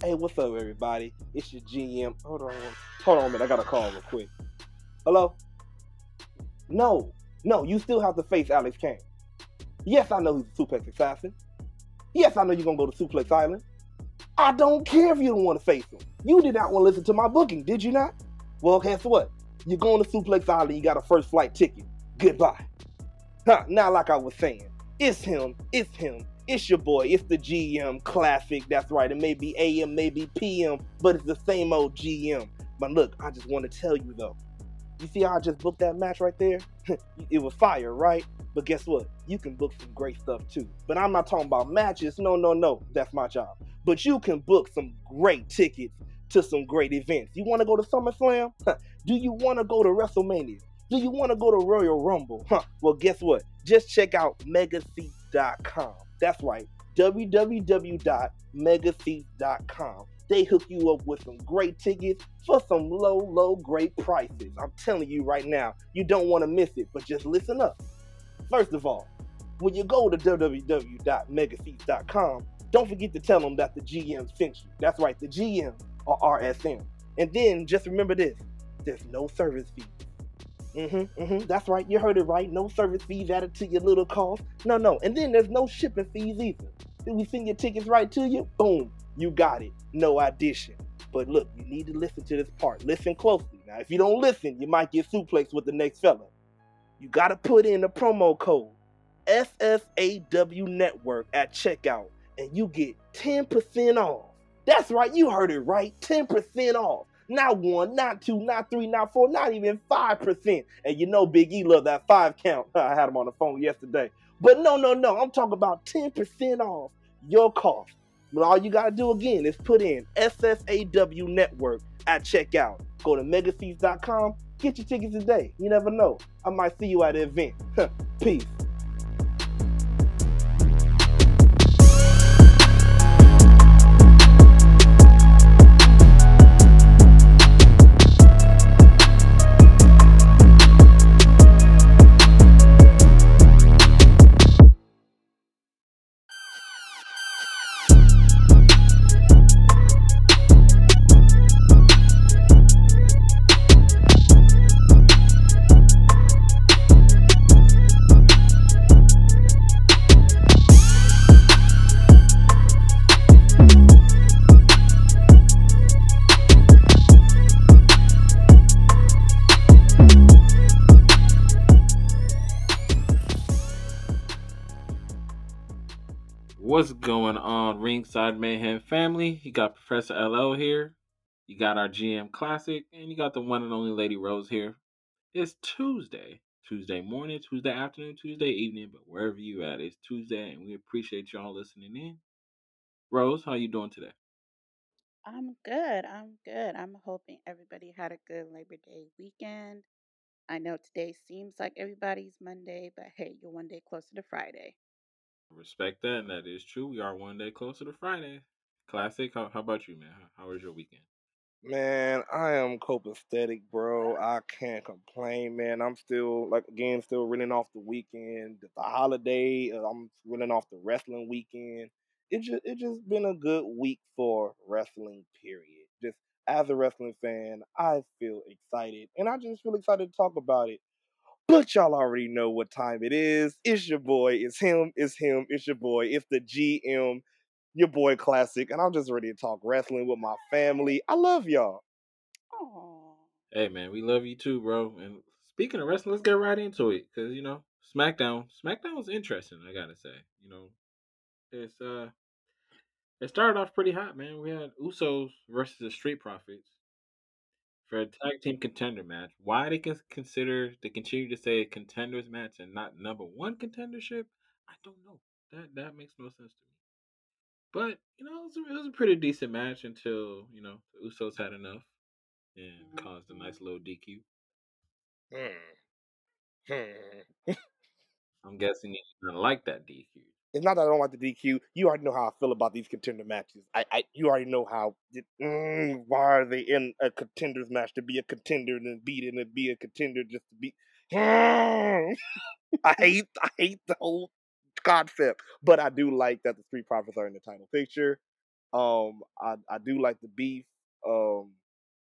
Hey, what's up, everybody? It's your GM. Hold on, hold on a minute. I got a call real quick. Hello? No, no, you still have to face Alex Kane. Yes, I know he's a suplex assassin. Yes, I know you're gonna go to Suplex Island. I don't care if you don't want to face him. You did not want to listen to my booking, did you not? Well, guess what? You're going to Suplex Island. You got a first flight ticket. Goodbye. Huh, now, like I was saying, it's him. It's him. It's your boy. It's the GM Classic. That's right. It may be AM, maybe PM, but it's the same old GM. But look, I just want to tell you though. You see how I just booked that match right there? it was fire, right? But guess what? You can book some great stuff too. But I'm not talking about matches. No, no, no. That's my job. But you can book some great tickets to some great events. You want to go to SummerSlam? Do you want to go to WrestleMania? Do you want to go to Royal Rumble? Huh. Well, guess what? Just check out megaseats.com. That's right, www.megaseats.com. They hook you up with some great tickets for some low, low, great prices. I'm telling you right now, you don't want to miss it, but just listen up. First of all, when you go to www.megaseats.com, don't forget to tell them that the GM sent you. That's right, the GM or RSM. And then just remember this there's no service fees. Mm-hmm, mm-hmm. That's right. You heard it right. No service fees added to your little cost. No, no. And then there's no shipping fees either. Then we send your tickets right to you. Boom. You got it. No addition. But look, you need to listen to this part. Listen closely. Now, if you don't listen, you might get suplexed with the next fella. You got to put in the promo code SSAW Network at checkout, and you get 10% off. That's right. You heard it right. 10% off. Not one, not two, not three, not four, not even 5%. And you know Big E loved that five count. I had him on the phone yesterday. But no, no, no. I'm talking about 10% off your cost. But all you got to do again is put in SSAW Network at checkout. Go to megaseats.com. Get your tickets today. You never know. I might see you at the event. Peace. Ringside Mayhem family? You got Professor LL here. You got our GM Classic, and you got the one and only Lady Rose here. It's Tuesday, Tuesday morning, Tuesday afternoon, Tuesday evening, but wherever you at, it's Tuesday, and we appreciate y'all listening in. Rose, how you doing today? I'm good. I'm good. I'm hoping everybody had a good Labor Day weekend. I know today seems like everybody's Monday, but hey, you're one day closer to Friday. Respect that, and that is true. We are one day closer to Friday. Classic. How, how about you, man? How, how was your weekend? Man, I am copacetic, bro. I can't complain, man. I'm still like again, still reeling off the weekend, the holiday. Uh, I'm reeling off the wrestling weekend. It just it just been a good week for wrestling. Period. Just as a wrestling fan, I feel excited, and I just feel excited to talk about it. But y'all already know what time it is. It's your boy. It's him. It's him. It's your boy. It's the GM, your boy Classic. And I'm just ready to talk wrestling with my family. I love y'all. Oh, Hey, man, we love you too, bro. And speaking of wrestling, let's get right into it, cause you know SmackDown. SmackDown was interesting. I gotta say, you know, it's uh, it started off pretty hot, man. We had Usos versus the Street Profits for a tag team contender match. Why they can consider they continue to say a contenders match and not number one contendership, I don't know. That that makes no sense to me. But you know, it was, a, it was a pretty decent match until you know the Usos had enough and caused a nice little DQ. Hmm. Hmm. I'm guessing you didn't like that DQ. It's not that I don't like the DQ. You already know how I feel about these contender matches. I, I you already know how. Mm, why are they in a contenders match to be a contender and then beat and and be a contender just to be? I hate I hate the whole concept, but I do like that the Street Profits are in the title picture. Um, I I do like the beef um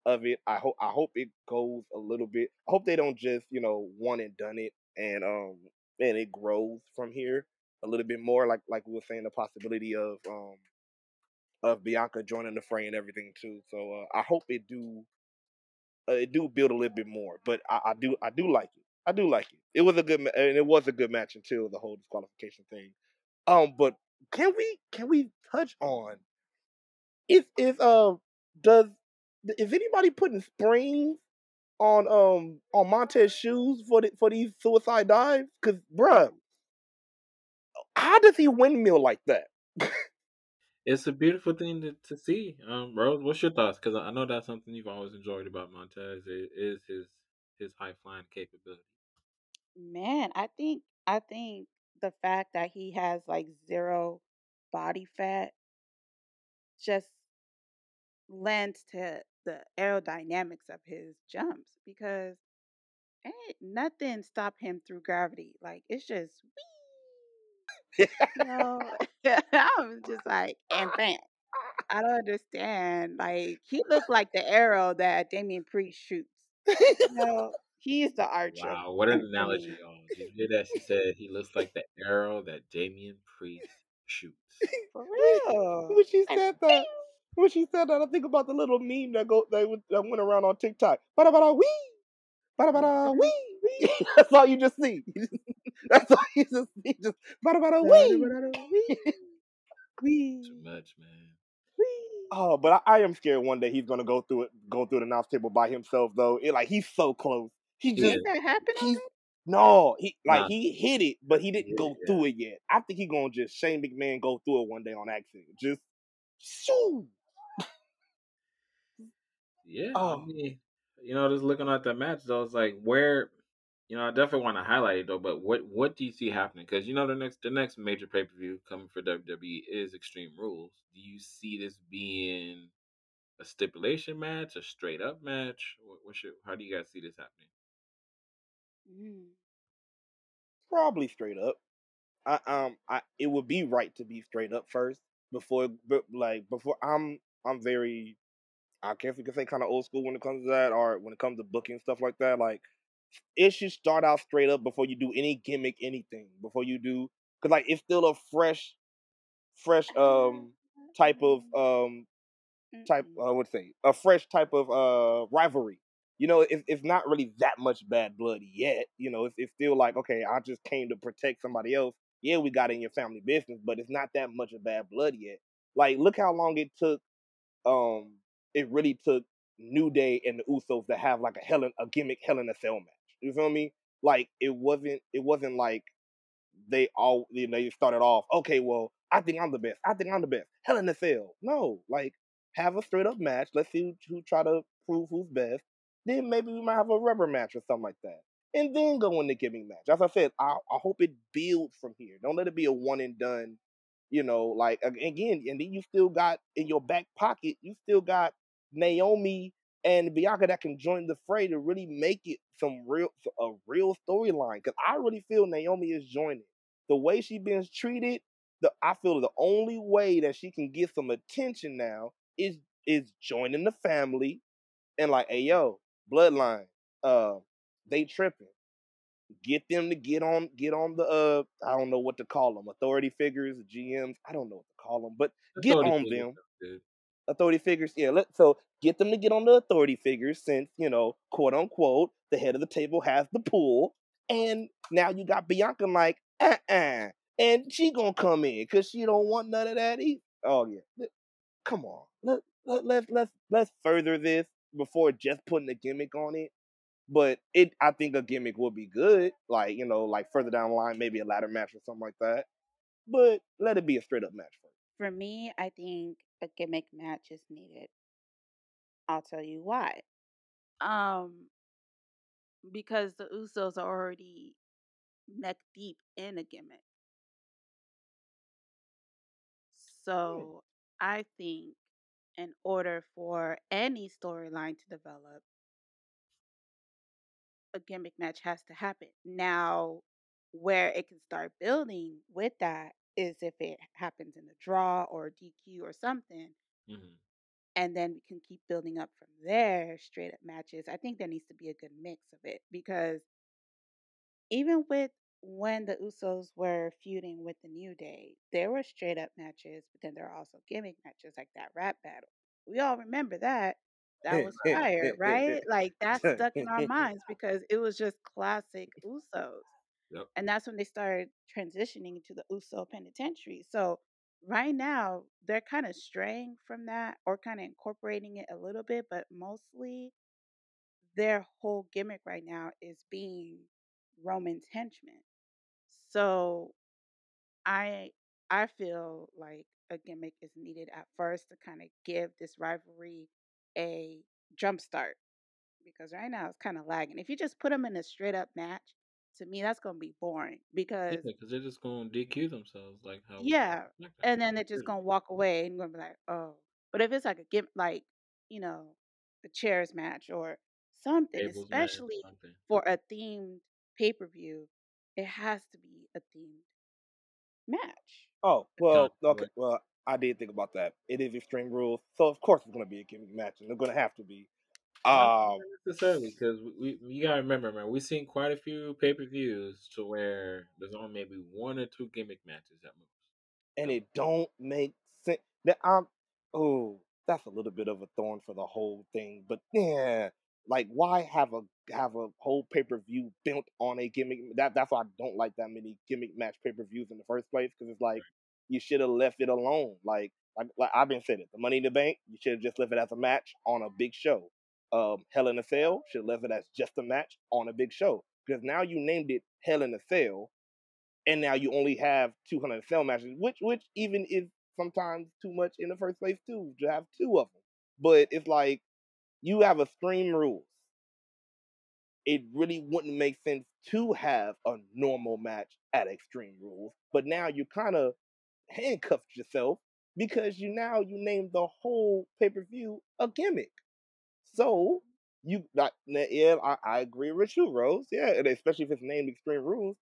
of it. I hope I hope it goes a little bit. I hope they don't just you know one and done it and um and it grows from here a little bit more. Like like we were saying, the possibility of um of Bianca joining the fray and everything too. So uh, I hope it do uh, it do build a little bit more. But I, I do I do like it. I do like it. It was a good ma- and it was a good match until the whole disqualification thing. Um, but can we can we touch on is is uh does is anybody putting springs on um on Montez's shoes for the, for these suicide dives? Cause bruh, how does he windmill like that? It's a beautiful thing to, to see. Um, Rose, what's your thoughts? Because I know that's something you've always enjoyed about Montez. It is his his high flying capability. Man, I think I think the fact that he has like zero body fat just lends to the aerodynamics of his jumps because ain't nothing stop him through gravity. Like it's just whee, you know. I'm just like and bam. I don't understand. Like he looked like the arrow that Damian Priest shoots. You know, he's the archer Wow, what an analogy, y'all. Did you hear that? She said he looks like the arrow that Damian Priest shoots. For when, real. when she said that, when she said that, I think about the little meme that go that, went- that went around on TikTok. Bada bada wee, bada bada wee wee. That's all you just see. That's all you just see. Just bada bada wee. Too wee, much, man. wee. Oh, but I, I am scared one day he's gonna go through it, go through the announce table by himself though. It like he's so close. He He just Did that happen he's no, he like Nah, he hit it, but he didn't yeah, go yeah. through it yet. I think he gonna just Shane McMahon go through it one day on accident. Just shoo. Yeah, I Oh, mean, you know, just looking at that match though, it's like where, you know, I definitely want to highlight it though. But what what do you see happening? Because you know, the next the next major pay per view coming for WWE is Extreme Rules. Do you see this being a stipulation match, a straight up match? What, what's your, how do you guys see this happening? Mm. probably straight up. I um I it would be right to be straight up first before but like before I'm I'm very I guess we could say kind of old school when it comes to that or when it comes to booking stuff like that. Like it should start out straight up before you do any gimmick anything before you do because like it's still a fresh fresh um type of um type Mm-mm. uh, say a fresh type of uh rivalry. You know, it's it's not really that much bad blood yet. You know, it's it's still like okay, I just came to protect somebody else. Yeah, we got in your family business, but it's not that much of bad blood yet. Like, look how long it took. Um, it really took New Day and the Usos to have like a hell in, a gimmick Hell in a Cell match. You feel me? Like, it wasn't it wasn't like they all you know you started off okay well i think i'm the best i think i'm the best hell in the cell. No like have a straight up match let's see who, who try to prove who's best then maybe we might have a rubber match or something like that and then go in the gimmick match. As i said i, I hope it builds from here. Don't let it be a one and done you know like again and then you still got in your back pocket you still got naomi and bianca that can join the fray to really make it some real a real storyline because i really feel naomi is joining the way she been treated, the I feel the only way that she can get some attention now is is joining the family and like, hey yo, bloodline, uh, they tripping. Get them to get on get on the uh I don't know what to call them, authority figures, GMs, I don't know what to call them, but get Authority on them. Authority figures. Yeah, let so get them to get on the authority figures since, you know, quote unquote, the head of the table has the pull. And now you got Bianca like, uh-uh. And she gonna come in because she don't want none of that either. Oh yeah. Come on. Let, let, let's let's let's further this before just putting a gimmick on it. But it I think a gimmick would be good. Like, you know, like further down the line, maybe a ladder match or something like that. But let it be a straight up match first. For me, I think a gimmick match is needed. I'll tell you why. Um, because the Usos are already neck deep in a gimmick. Hmm. So I think in order for any storyline to develop, a gimmick match has to happen. Now, where it can start building with that is if it happens in a draw or a DQ or something, hmm and then we can keep building up from there, straight up matches. I think there needs to be a good mix of it because even with when the Usos were feuding with the New Day, there were straight up matches, but then there are also gimmick matches like that rap battle. We all remember that. That was fire, right? Like that stuck in our minds because it was just classic Usos. Yep. And that's when they started transitioning to the Uso penitentiary. So right now they're kind of straying from that or kind of incorporating it a little bit, but mostly their whole gimmick right now is being Roman's henchmen. So I I feel like a gimmick is needed at first to kind of give this rivalry a jump start because right now it's kind of lagging. If you just put them in a straight up match, to me that's going to be boring Yeah, because because they're just going to DQ themselves like how yeah, on and then they're just going to walk away and going to be like, "Oh." But if it's like a give like, you know, the chairs match or something, tables match, especially something. for a themed pay-per-view, it has to be a themed match. Oh well, okay. Well, I did think about that. It is Extreme Rules, so of course it's going to be a gimmick match, and they're going to have to be. Um, necessarily because we, we you gotta remember, man. We've seen quite a few pay per views to where there's only maybe one or two gimmick matches at most. and it don't make sense. That I'm oh, that's a little bit of a thorn for the whole thing. But yeah, like why have a have a whole pay per view built on a gimmick? That that's why I don't like that many gimmick match pay per views in the first place because it's like you should have left it alone. Like like, like I've been saying it, the Money in the Bank, you should have just left it as a match on a big show. Um, Hell in a Cell should it as just a match on a big show because now you named it Hell in a Cell and now you only have 200 cell matches, which which even is sometimes too much in the first place too to have two of them. But it's like you have a stream rules. It really wouldn't make sense to have a normal match at Extreme Rules, but now you kind of handcuffed yourself because you now you named the whole pay per view a gimmick. So you not yeah, I, I agree with you, Rose. Yeah, and especially if it's named Extreme Rules,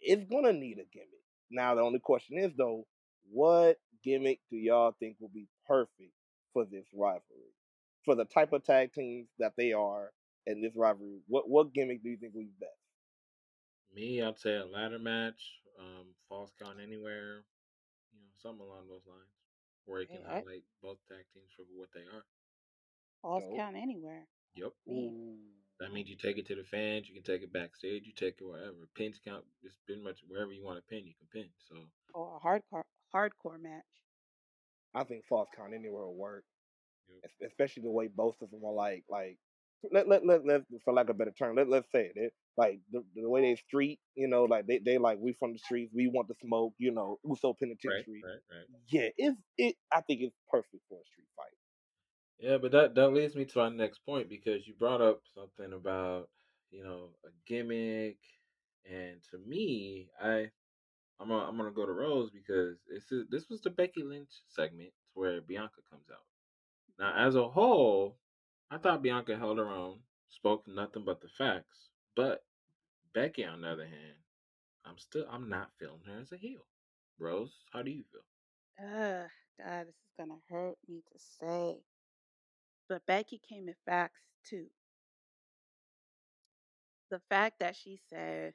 it's gonna need a gimmick. Now the only question is though, what gimmick do y'all think will be perfect for this rivalry? For the type of tag teams that they are in this rivalry, what what gimmick do you think will be best? Me, I'd say a ladder match, um, falls count anywhere, you know, something along those lines, where you can highlight both tag teams for what they are. False Dope. count anywhere. Yep. Me. That means you take it to the fans, you can take it backstage, you take it wherever. Pins count, just pretty much wherever you want to pin, you can pin. So, Or a hardcore hardcore match. I think falls count anywhere will work, yep. especially the way both of them are like like let let let, let for lack of a better term, let let's say it, it like the, the way they street, you know, like they they like we from the streets, we want the smoke, you know, Uso right, Penitentiary. right, right. Yeah, it's it. I think it's perfect for a street fight. Yeah, but that that leads me to our next point because you brought up something about you know a gimmick, and to me, I I'm gonna, I'm gonna go to Rose because this is this was the Becky Lynch segment where Bianca comes out. Now, as a whole, I thought Bianca held her own, spoke nothing but the facts. But Becky, on the other hand, I'm still I'm not feeling her as a heel. Rose, how do you feel? Ugh, God, this is gonna hurt me to say. But Becky came with facts too. The fact that she said,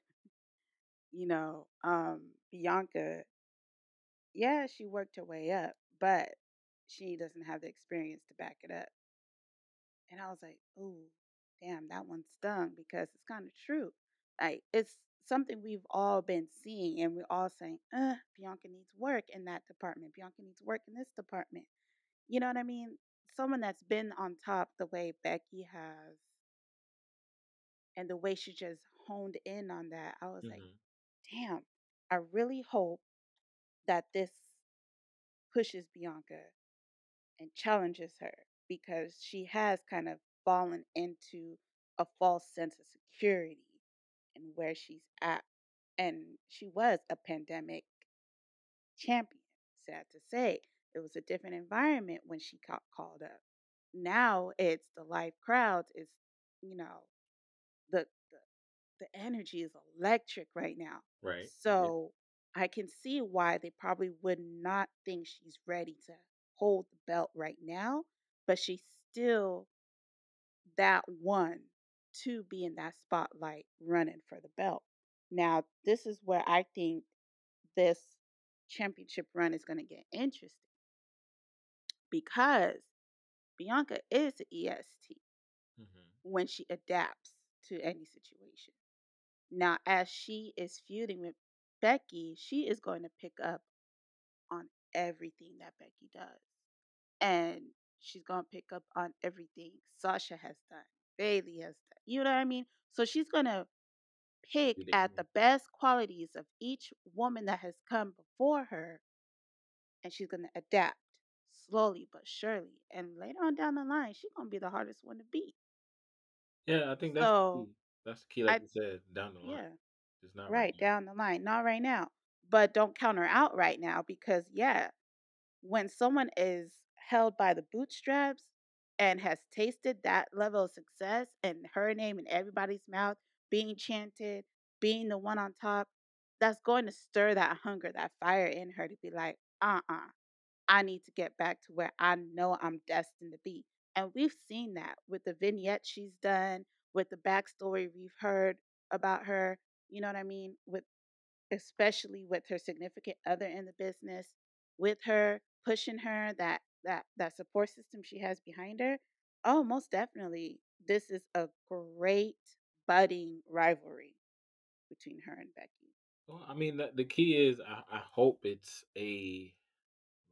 you know, um, Bianca, yeah, she worked her way up, but she doesn't have the experience to back it up. And I was like, ooh, damn, that one stung because it's kind of true. Like, it's something we've all been seeing, and we're all saying, uh, Bianca needs work in that department. Bianca needs work in this department. You know what I mean? Someone that's been on top the way Becky has and the way she just honed in on that, I was like, hmm damn, I really hope that this pushes Bianca and challenges her because she has kind of fallen into a false sense of security and where she's at. And she was a pandemic champion, sad to say. It was a different environment when she got called up. Now it's the live crowds, it's, you know, the, the, the energy is electric right now. Right. So I can see why they probably would not think she's ready to hold the belt right now, but she's still that one to be in that spotlight running for the belt. Now, this is where I think this championship run is going to get interesting because Bianca is an EST hmm when she adapts to any situation. Now, as she is feuding with Becky, she is going to pick up on everything that Becky does. And she's going to pick up on everything Sasha has done, Bayley has done. You know what I mean? So she's going to pick at the best qualities of each woman that has come before her and she's going to adapt slowly but surely. And later on down the line, she's going to be the hardest one to beat. Yeah, I think that's the So, key. That's the key, like I, you said, down the line. yeah, Just not right right, down the line. Not right now. But don't count her out right now because, yeah, when someone is held by the bootstraps and has tasted that level of success and her name in everybody's mouth, being chanted, being the one on top, that's going to stir that hunger, that fire in her to be like, uh uh I need to get back to where I know I'm destined to be. And we've seen that with the vignette she's done, with the backstory we've heard about her. You know what I mean? With especially with her significant other in the business, with her pushing her, that that that support system she has behind her. Oh, most definitely, this is a great budding rivalry between her and Becky. Well, I mean, the, the key is I, I hope it's a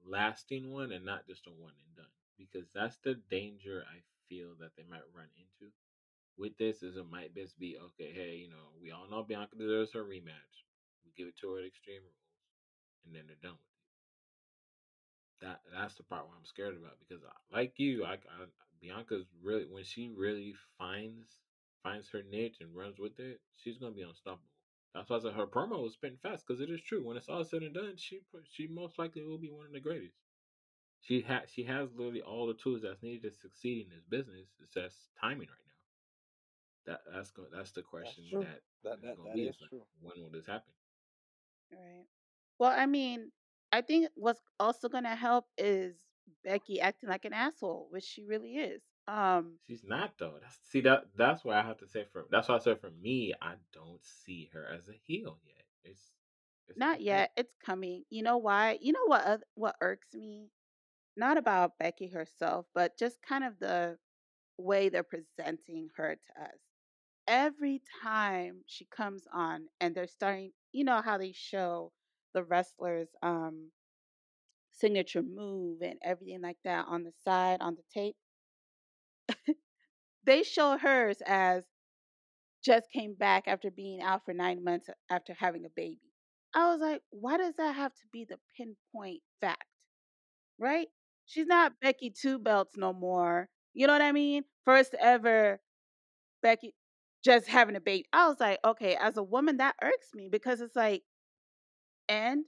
lasting one and not just a one and done because that's the danger I feel that they might run into with this is it might best be okay hey you know we all know Bianca deserves her rematch we give it to her at Extreme Rules and then they're done with it. That that's the part where I'm scared about because I, like you I, I Bianca's really when she really finds finds her niche and runs with it she's gonna be unstoppable that's why I said her promo was spitting fast because it is true. When it's all said and done, she she most likely will be one of the greatest. She has she has literally all the tools that's needed to succeed in this business. It's just timing right now. That that's go, that's the question true. that That is that gonna that be. is like true. when will this happen? Right. Well, I mean, I think what's also gonna help is Becky acting like an asshole, which she really is. Um, She's not though. That's see that that's why I have to say for that's why I said for me I don't see her as a heel yet. It's it's not yet. It's coming. You know why? You know what? oth- What irks me? Not about Becky herself, but just kind of the way they're presenting her to us. Every time she comes on, and they're starting. You know how they show the wrestlers' um signature move and everything like that on the side on the tape. They show hers as just came back after being out for nine months after having a baby. I was like, why does that have to be the pinpoint fact? Right? She's not Becky Two Belts no more. You know what I mean? First ever Becky just having a baby. I was like, okay, as a woman, that irks me because it's like, and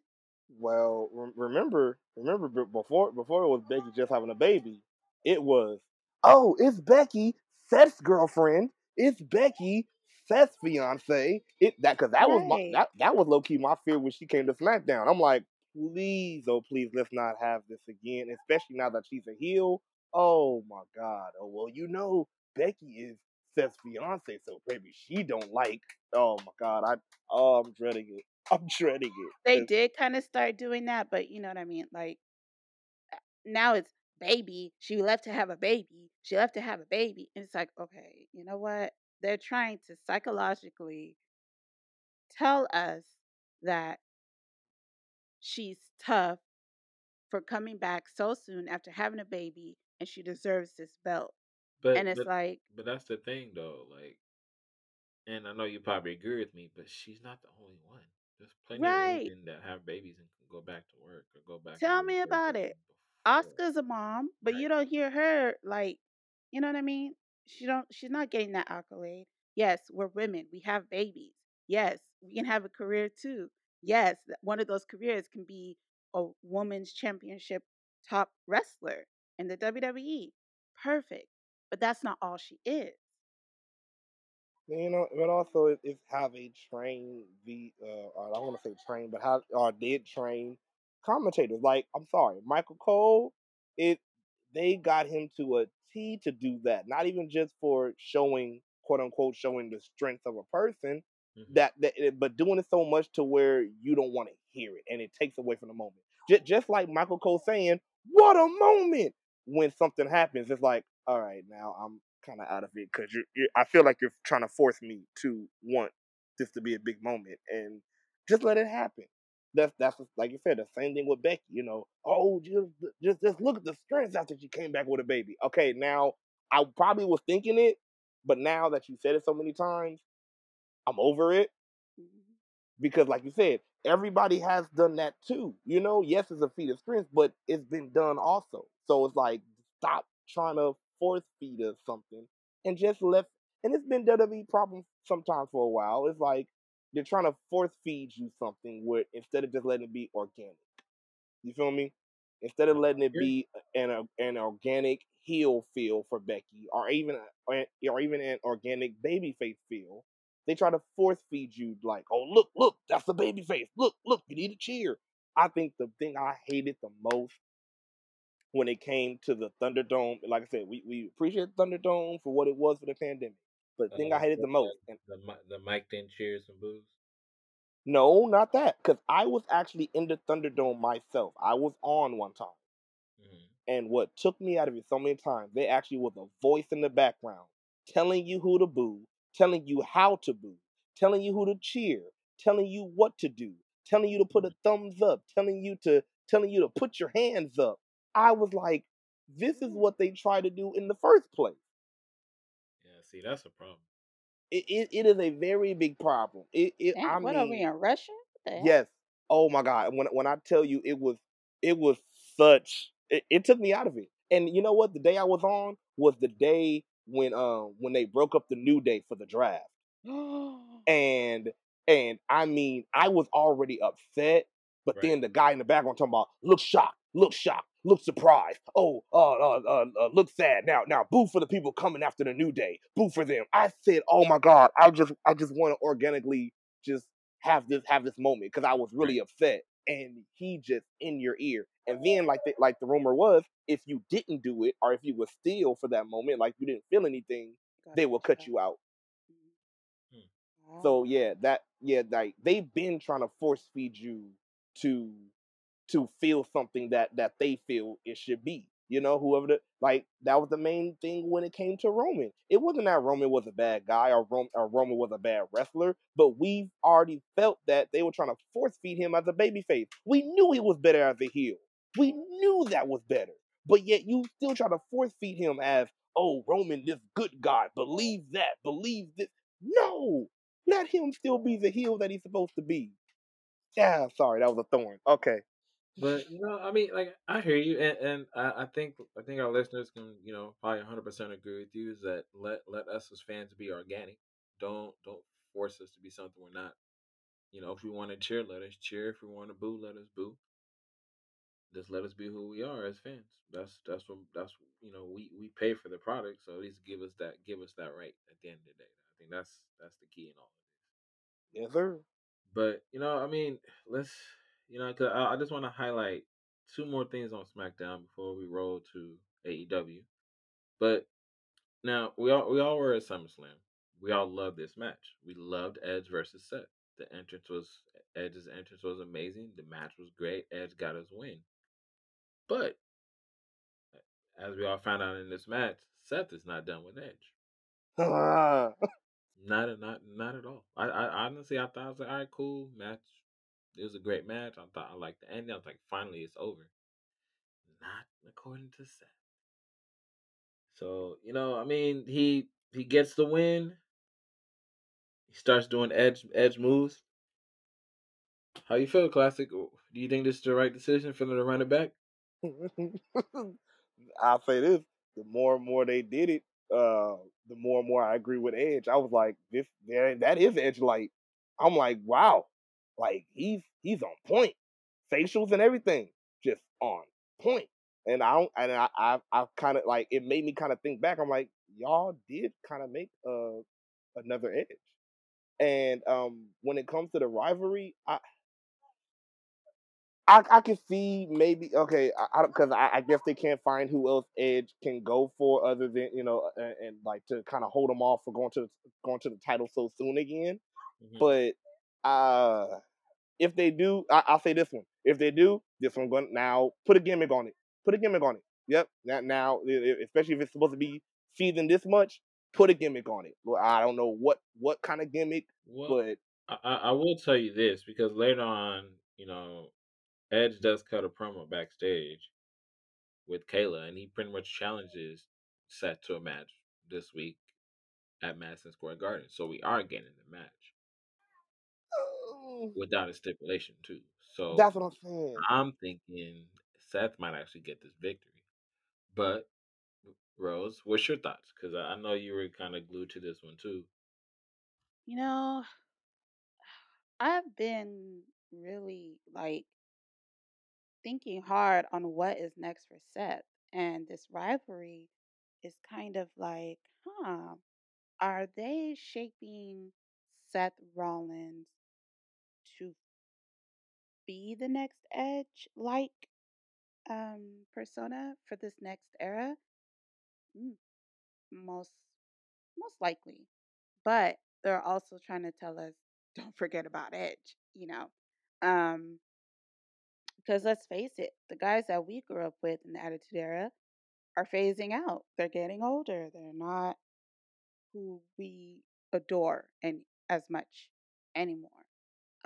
Well, re- remember, remember before before it was Becky just having a baby, it was oh, it's Becky, Seth's girlfriend. It's Becky, Seth's fiance. It that because that was my that that was low key my fear when she came to SmackDown. I'm like, please, oh please, let's not have this again, especially now that she's a heel. Oh my God. Oh well, you know Becky is Seth's fiance, so maybe she don't like. Oh my God, I oh I'm dreading it. I'm dreading it. they did kind of start doing that, but you know what I mean? Like, now it's baby. She left to have a baby. She left to have a baby. And it's like, okay, you know what? They're trying to psychologically tell us that she's tough for coming back so soon after having a baby and she deserves this belt. But And it's but like, but that's the thing though. Like, and I know you probably agree with me, but she's not the only one. There's plenty of women that have babies and can go back to work or go back tell me what they were about it. Oscar's a mom, but you don't hear her like, you know what I mean? She don't she's not getting that accolade. Yes, we're women. We have babies. Yes, we can have a career too. Yes, one of those careers can be a women's championship top wrestler in the WWE. Perfect. But that's not all she is. You know, but also it- it's how they train the uh I don't want to say train, but how or did train commentators. Like, I'm sorry, Michael Cole, it they got him to a T to do that. Not even just for showing quote unquote showing the strength of a person, Mhm. that, that it- but doing it so much to where you don't want to hear it and it takes away from the moment. Just, just like Michael Cole saying, "What a moment!" When something happens, it's like, all right, now I'm kind of out of it because you're, you're. I feel like you're trying to force me to want this to be a big moment, and just let it happen. That's that's like you said. The same thing with Becky. You know, oh, just just just look at the strength after she came back with a baby. Okay, now I probably was thinking it, but now that you said it so many times, I'm over it Mhm. because like you said everybody has done that too you know yes it's a feat of strength but it's been done also so it's like stop trying to force feed us something and just let and it's been WWE problem sometimes for a while it's like they're trying to force feed you something where instead of just letting it be organic you feel me instead of letting it be an uh, an organic heel feel for Becky or even a- or even an organic babyface feel they try to force feed you like, oh look, look, that's the baby face. Look, look, you need to cheer. I think the thing I hated the most when it came to the Thunderdome, like I said, we, we appreciate Thunderdome for what it was for the pandemic. But the thing I Uh, hated the the- most, and The mi- the mic then cheers and boos. no, not that, because I was actually in the Thunderdome myself. I was on one time. Mhm. And what took me out of it so many times, there actually was a voice in the background telling you who to boo, telling you how to boo, telling you who to cheer, telling you what to do, telling you to put a thumbs up, telling you to telling you to put your hands up. I was like, this is what they try to do in the first place. See, that's a problem. It, it, it is a very big problem. It, it Damn, I what mean, are we in Russia? What the hell? Yes. Oh my God. When when I tell you it was it was such it, it took me out of it. And you know what? The day I was on was the day when um when they broke up the new day for the draft. And and I mean I was already upset, but Right. then the guy in the background talking about look shocked, look shocked, look surprised. Oh, uh, uh, uh, uh look sad. Now now boo for the people coming after the new day. Boo for them. I said, "Oh my god, I just I just want to organically just have this have this moment because I was really upset." And he just in your ear. And then like the, like the rumor was, if you didn't do it or if you were still for that moment, like you didn't feel anything, they will cut you out. So Ah. yeah, that yeah, like they've been trying to force feed you to to feel something that that they feel it should be. You know, whoever the like that was the main thing when it came to Roman. It wasn't that Roman was a bad guy or Roman or Roman was a bad wrestler, but we've already felt that they were trying to force feed him as a babyface. We knew he was better as a heel. We knew that was better. But yet you still try to force feed him as, oh, Roman, this good guy. Believe that. Believe this. No. Let him still be the heel that he's supposed to be. Yeah, sorry, that was a thorn. Okay. But you know, I mean, like I hear you, and, and I, I think I think our listeners can, you know, probably 100 percent agree with you. Is that let let us as fans be organic. Don't don't force us to be something we're not. You know, if we want to cheer, let us cheer. If we want to boo, let us boo. Just let us be who we are as fans. That's that's what that's you know we we pay for the product, so at least give us that give us that right at the end of the day. I think that's that's the key in all of this. Yes, sir. But you know, I mean, let's you know, 'cause I, I just want to highlight two more things on SmackDown before we roll to AEW. But now we all we all were at SummerSlam. We all loved this match. We loved Edge versus Seth. The entrance was Edge's entrance was amazing. The match was great. Edge got his win. But as we all found out in this match, Seth is not done with Edge. Not at not not at all. I, I honestly I thought I was like, all right, cool match. It was a great match. I thought I liked the ending. I was like, finally it's over. Not according to Seth. So you know, I mean, he he gets the win. He starts doing edge edge moves. How you feel, classic? Do you think this is the right decision for them to run it back? I'll say this: the more and more they did it, uh, the more and more I agree with Edge. I was like, this, that is Edge light. I'm like, wow, like he's he's on point, facials and everything, just on point. And I don't, and I, I, I kind of like it made me kind of think back. I'm like, y'all did kind of make uh another edge. And um, when it comes to the rivalry, I I, I can see maybe okay, I because I, I, I, guess they can't find who else Edge can go for other than you know and, and like to kind of hold them off for going to going to the title so soon again. Mm-hmm. But uh, if they do, I, will say this one. If they do, this one going now put a gimmick on it. Put a gimmick on it. Yep. Now, now especially if it's supposed to be seasoned this much, put a gimmick on it. Well, I don't know what what kind of gimmick, well, but I, I will tell you this because later on, you know, Edge does cut a promo backstage with Kayla, and he pretty much challenges Seth to a match this week at Madison Square Garden. So we are getting the match oh. without a stipulation too. So that's what I'm saying. I'm thinking Seth might actually get this victory. But Rose, what's your thoughts? Because I know you were kind of glued to this one too. You know, I've been really like thinking hard on what is next for Seth. And this rivalry is kind of like, huh, are they shaping Seth Rollins be the next Edge like um, persona for this next era? Mm, most most likely. But they're also trying to tell us don't forget about Edge, you know. Um, because let's face it, the guys that we grew up with in the Attitude Era are phasing out. They're getting older. They're not who we adore and as much anymore.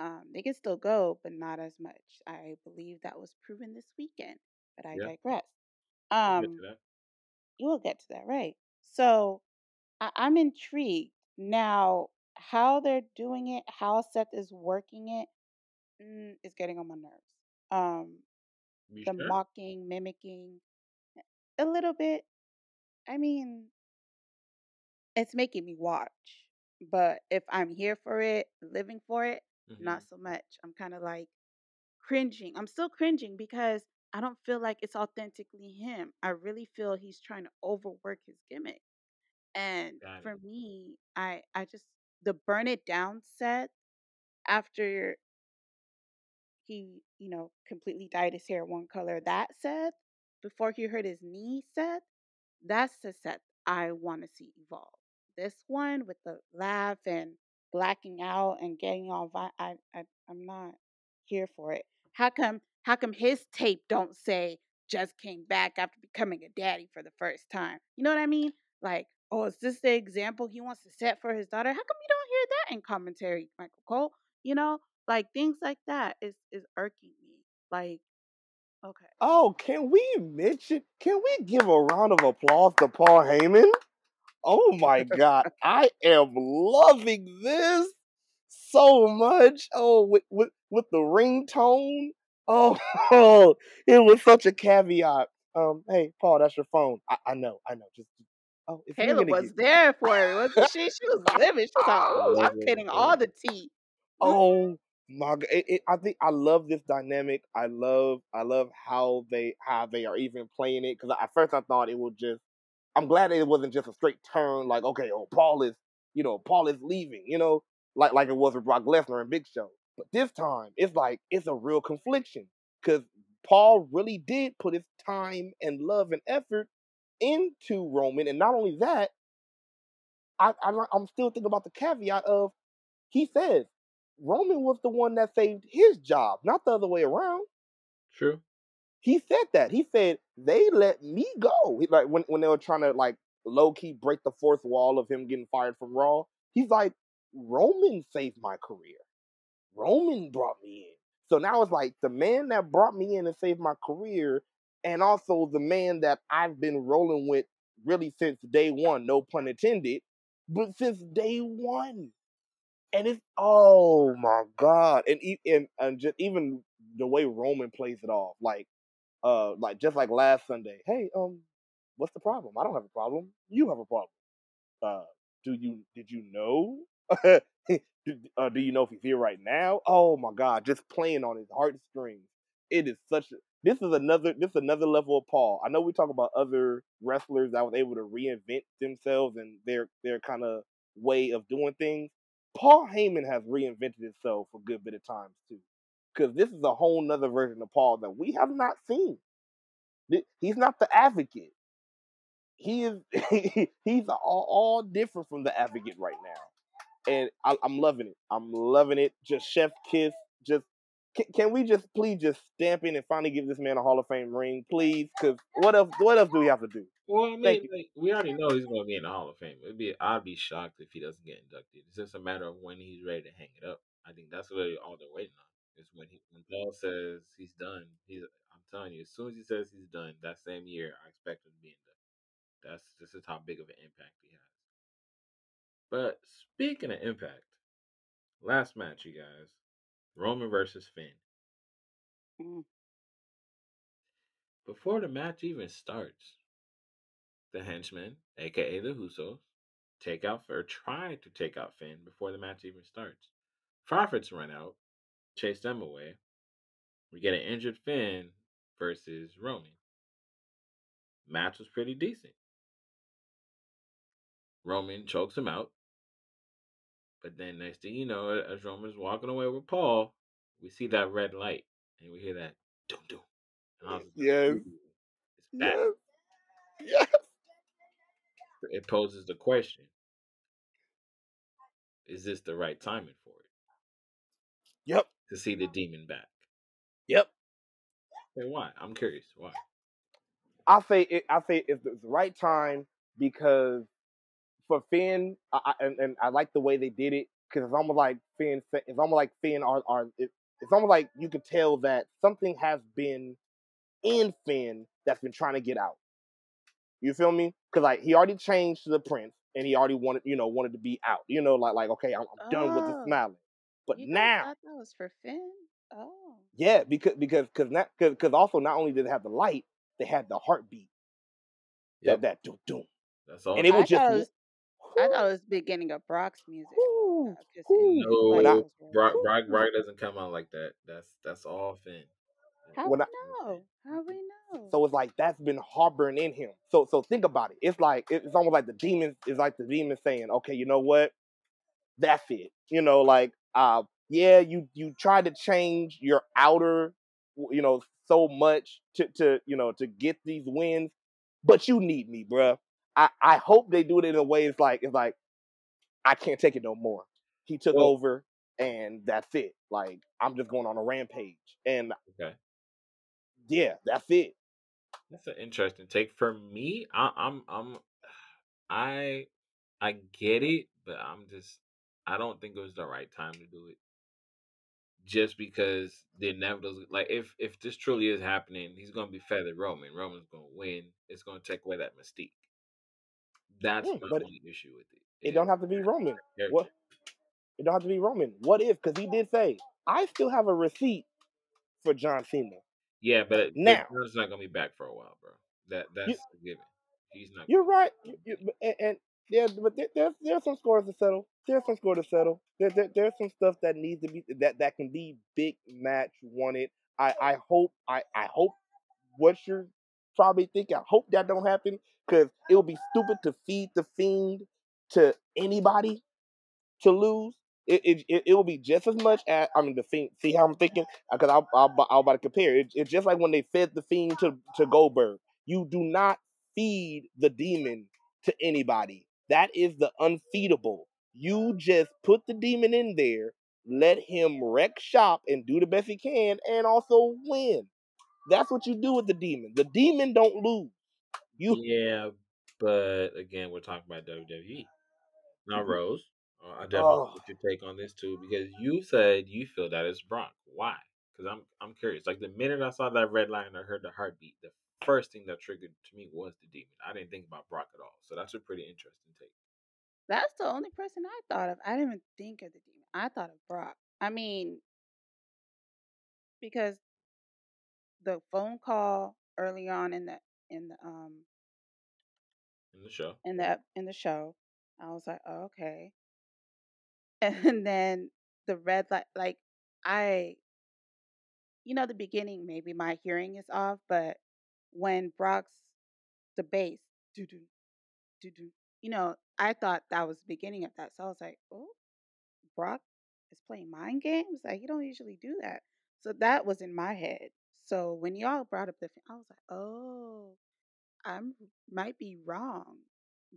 Um, they can still go, but not as much. I believe that was proven this weekend, but I yeah. digress. Um, you will get to that, right? So I- I'm intrigued now how they're doing it, how Seth is working it, mm, is getting on my nerves um the sure? mocking, mimicking a little bit. I mean, it's making me watch. But if I'm here for it, living for it, mm-hmm. not so much. I'm kind of like cringing. I'm still cringing because I don't feel like it's authentically him. I really feel he's trying to overwork his gimmick. And for me, I I just the burn it down set after he, you know, completely dyed his hair one color. That set, before he hurt his knee, set, that's the Seth I want to see evolve. This one with the laugh and blacking out and getting all vi- I, I I'm not here for it. How come how come his tape don't say just came back after becoming a daddy for the first time? You know what I mean? Like, oh, is this the example he wants to set for his daughter? How come you don't hear that in commentary, Michael Cole? You know, like things like that is is irking me. Like, okay. Oh, can we mention? Can we give a round of applause to Paul Heyman? Oh my god, I am loving this so much. Oh, with with with the ringtone. Oh, oh, it was such a caveat. Um, hey, Paul, that's your phone. I, I know, I know. Just oh, Kayla was get... there for it, wasn't she? She was living. She was like, "Oh, I'm getting all the tea." Oh my it, it, I think I love this dynamic. I love I love how they how they are even playing it because at first I thought it would just. I'm glad it wasn't just a straight turn like okay oh Paul is you know Paul is leaving you know like like it was with Brock Lesnar and Big Show. But this time it's like it's a real confliction because Paul really did put his time and love and effort into Roman, and not only that, I, I I'm still thinking about the caveat of he says Roman was the one that saved his job, not the other way around. True. He said that. He said they let me go. Like when when they were trying to like low key break the fourth wall of him getting fired from Raw. He's like, Roman saved my career. Roman brought me in. So now it's like the man that brought me in and saved my career, and also the man that I've been rolling with really since day one, no pun intended, but since day one and it's oh my god, and and and just even the way Roman plays it off, like uh, like just like last Sunday. Hey, um, what's the problem? I don't have a problem. You have a problem. Uh, do you did you know? do, uh, do you know if he's here right now? Oh my god, just playing on his heartstrings. It is such a this is another this is another level of Paul. I know we talk about other wrestlers that was able to reinvent themselves and they're they're kind of way of doing things, Paul Heyman has reinvented himself a good bit of times too. Because this is a whole nother version of Paul that we have not seen. He's not the advocate. He is he's all, all different from the advocate right now. And I, I'm loving it. I'm loving it. Just chef kiss. Just can, can we just please just stamp in and finally give this man a Hall of Fame ring, please? Because what else? What else do we have to do? Well, I mean, like, we already know he's going to be in the Hall of Fame. It'd be I'd be shocked if he doesn't get inducted. It's just a matter of when he's ready to hang it up. I think that's really all they're waiting on. Is when he when Paul says he's done. He's I'm telling you, as soon as he says he's done, that same year I expect him to be inducted. That's this is how big of an impact he has. But speaking of impact, last match, you guys, Roman versus Finn. Mm. Before the match even starts, the henchmen, aka the Usos, take out or try to take out Finn before the match even starts. Profits run out, chase them away. We get an injured Finn versus Roman. Match was pretty decent. Roman chokes him out. But then next thing you know, as Roman's walking away with Paul, we see that red light and we hear that doom doom. yes. It's back. Yes. Yes. It poses the question: Is this the right timing for it? Yep. To see the demon back. Yep. And why? I'm curious. Why? I say it. I say it's the right time because for Finn, I, and, and I like the way they did it because it's almost like Finn. It's almost like Finn are are. It, it's almost like you could tell that something has been in Finn that's been trying to get out. You feel me? Because like he already changed to the prince, and he already wanted, you know, wanted to be out. You know, like like okay, I'm, I'm done with the Oh, smiling. But you now, thought that was for Finn? Oh. yeah, because because because not because also not only did it have the light, they had the heartbeat. Yep. That that doom doom, That's all. and it I was just thought it was, I thought it was beginning of Brock's music. Whew, 'cause whew. his No, I. Brock, Brock, Brock doesn't come out like that. That's that's all Finn. How when we I, know? How we know? so it's like that's been harboring in him. So so think about it. It's like it's almost like the demons. It's like the demon saying, okay, you know what? That's it. You know, like uh, yeah, you you tried to change your outer, you know, so much to to you know to get these wins, but you need me, bruh. I I hope they do it in a way. It's like it's like I can't take it no more. He took Well, over, and that's it. Like I'm just going on a rampage, and okay. yeah, that's it. That's an interesting take. For me, I, I'm I'm I I get it, but I'm just I don't think it was the right time to do it. Just because the inevitable, like if if this truly is happening, he's gonna be feathered Roman. Roman's gonna win. It's gonna take away that mystique. That's Mm, my only issue with it. it don't have to be Roman. character. What? It don't have to be Roman. What if? Because he did say, I still have a receipt for John Cena. Yeah, but Now, John's not gonna be back for a while, bro. That you, that's a given. He's not. you're right. You, you, and, and yeah, but there, there's there's some scores to settle. There's some score to settle. There, there there's some stuff that needs to be that that can be big match wanted. I I hope I I hope what you're probably thinking. I hope that don't happen because it would be stupid to feed the fiend to anybody to lose. It it it, it will be just as much as I mean the fiend. See how I'm thinking? Uh, because I'll, I'll I'll about to compare. It, it's just like when they fed the fiend to to Goldberg. You do not feed the demon to anybody. That is the unfeedable. You just put the demon in there, let him wreck shop and do the best he can, and also win. That's what you do with the demon. The demon don't lose. You Yeah, but again, we're talking about WWE. Now, Rose, uh, I definitely oh want your take on this too because you said you feel that it's Brock. Why? Because I'm I'm curious. Like the minute I saw that red line, I heard the heartbeat. The first thing that triggered to me was the demon. I didn't think about Brock at all. So that's a pretty interesting take. That's the only person I thought of. I didn't even think of the demon. I thought of Brock. I mean, because the phone call early on in the in the um in the show. in the in the show, I was like, oh, okay. And then the red light, like I, you know, the beginning maybe my hearing is off, but when Brock's the bass, doo doo doo doo you know, I thought that was the beginning of that. So I was like, oh, Brock is playing mind games. Like he don't usually do that. So that was in my head. So when y'all brought up the, I was like, oh, I might be wrong,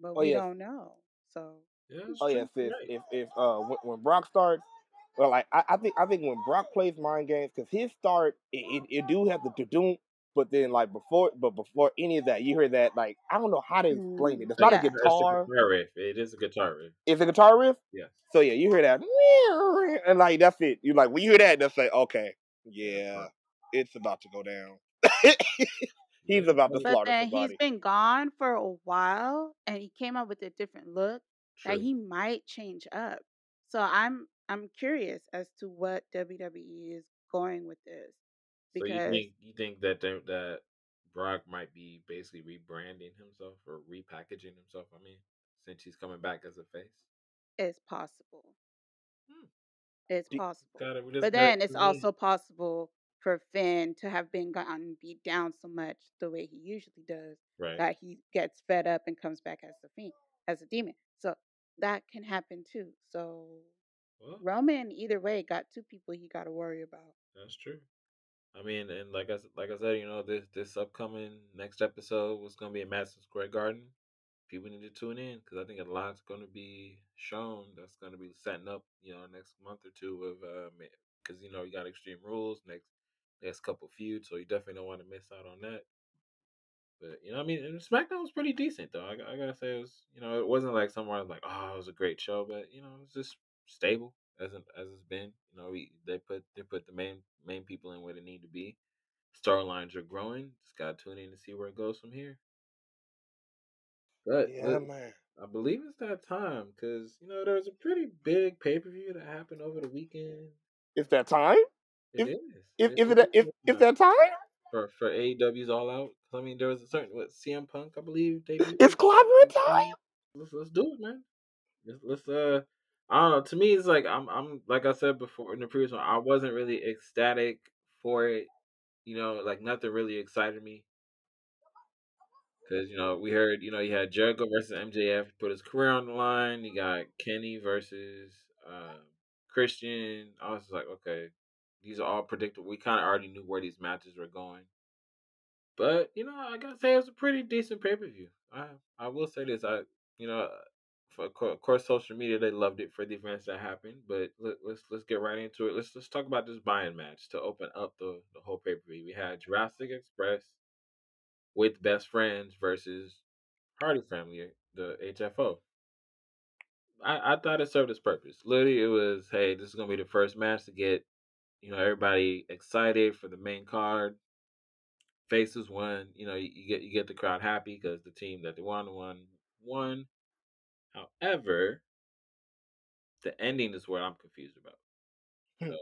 but Oh we yes, don't know. So Yeah, oh true. yes. If if if uh when, when Brock starts, well, like I, I think I think when Brock plays mind games, because his start it, it, it do have the to but then like before but before any of that, you hear that like I don't know how to explain it. mm, It's not a yeah, It's a guitar. guitar riff. It is a guitar riff. It's a guitar riff. Yes. So yeah, you hear that, and like that's it. You like when you hear that, that's like okay, Yeah. yeah, it's about to go down. He's about to But but slaughter then he's somebody. been gone for a while, and he came up with a different look that he might change up. So I'm I'm curious as to what WWE is going with this So you think you think that they, that Brock might be basically rebranding himself or repackaging himself? I mean, since he's coming back as a face. it's possible. Hmm. It's possible. It. But got then it's also possible for Finn to have been gotten beat down so much the way he usually does right. that he gets fed up and comes back as a fiend, as a demon. So that can happen too. So Well, Roman, either way, got two people he got to worry about. that's true. I mean, and like I like I said, you know, this this upcoming next episode was gonna be in Madison Square Garden. People need to tune in because I think a lot's gonna be shown that's gonna be setting up, you know, next month or two of uh, because you know you got Extreme Rules next next couple feuds, so you definitely don't want to miss out on that. But you know, I mean, and SmackDown was pretty decent though. I, I gotta say, it was you know, it wasn't like somewhere I was like, oh, it was a great show, but you know, it was just stable as it, as it's been. You know, we they put they put the main main people in where they need to be. Storylines are growing. Just gotta tune in to see where it goes from here. But Yeah, look, man. I believe it's that time because you know there was a pretty big pay per view that happened over the weekend. It's that time. It If is. if It, if it it if is if that time for for AEW's All Out. I mean, there was a certain what CM Punk, I believe, it's clobbering time. let's let's do it, man. Let's, let's uh, I don't know. To me, it's like I'm I'm like I said before in the previous one, I wasn't really ecstatic for it. You know, like nothing really excited me because you know we heard you know you had Jericho versus MJF put his career on the line. You got Kenny versus uh, Christian. I was like, okay, these are all predictable. We kind of already knew where these matches were going. But you know, I gotta say it was a pretty decent pay per view. I I will say this. I you know, for, of course, social media they loved it for the events that happened. But let, let's let's get right into it. Let's let's talk about this buy-in match to open up the the whole pay per view. We had Jurassic Express with Best Friends versus Hardy Family, the HFO. I, I thought it served its purpose. Literally, it was hey, this is gonna be the first match to get you know everybody excited for the main card. Faces won. You know, you, you get you get the crowd happy because the team that they won won won. However, the ending is what I'm confused about. Hmm. So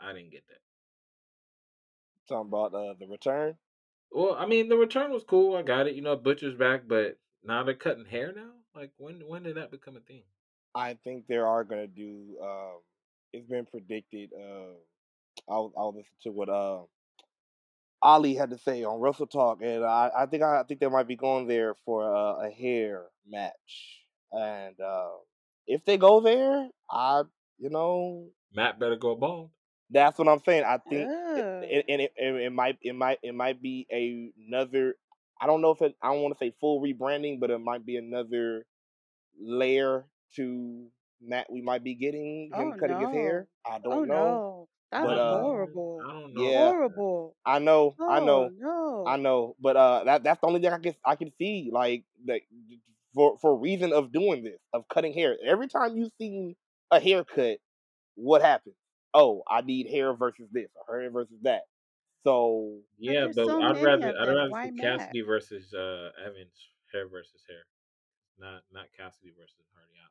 I, I didn't get that. Talking about uh, the return. Well, I mean, the return was cool. I got it. You know, Butcher's back, but now they're cutting hair now. Like when when did that become a thing? I think they are gonna do. Um, it's been predicted. Uh, I'll I'll listen to what uh, Ali had to say on WrestleTalk, and I, I think I, think they might be going there for a, a hair match. And uh, if they go there, I you know Matt better go bald. that's what I'm saying. I think, Ugh. and, and it, it, it might it might it might be a, another. I don't know if it. I don't want to say full rebranding, but it might be another layer to Matt. We might be getting him Oh cutting his hair. I Oh don't know, no. That's but uh, horrible. I don't know. yeah. Horrible. I know, I Oh know, I know, but uh, that that's the only thing I can I can see like the for for reason of doing this of cutting hair. Every time you see a haircut, what happens? Oh, I need hair versus this or hair versus that. So Yeah, there's but so I'd rather I'd them. rather Why see Matt? Cassidy versus uh Evans hair versus hair, not not Cassidy versus Hardy. I,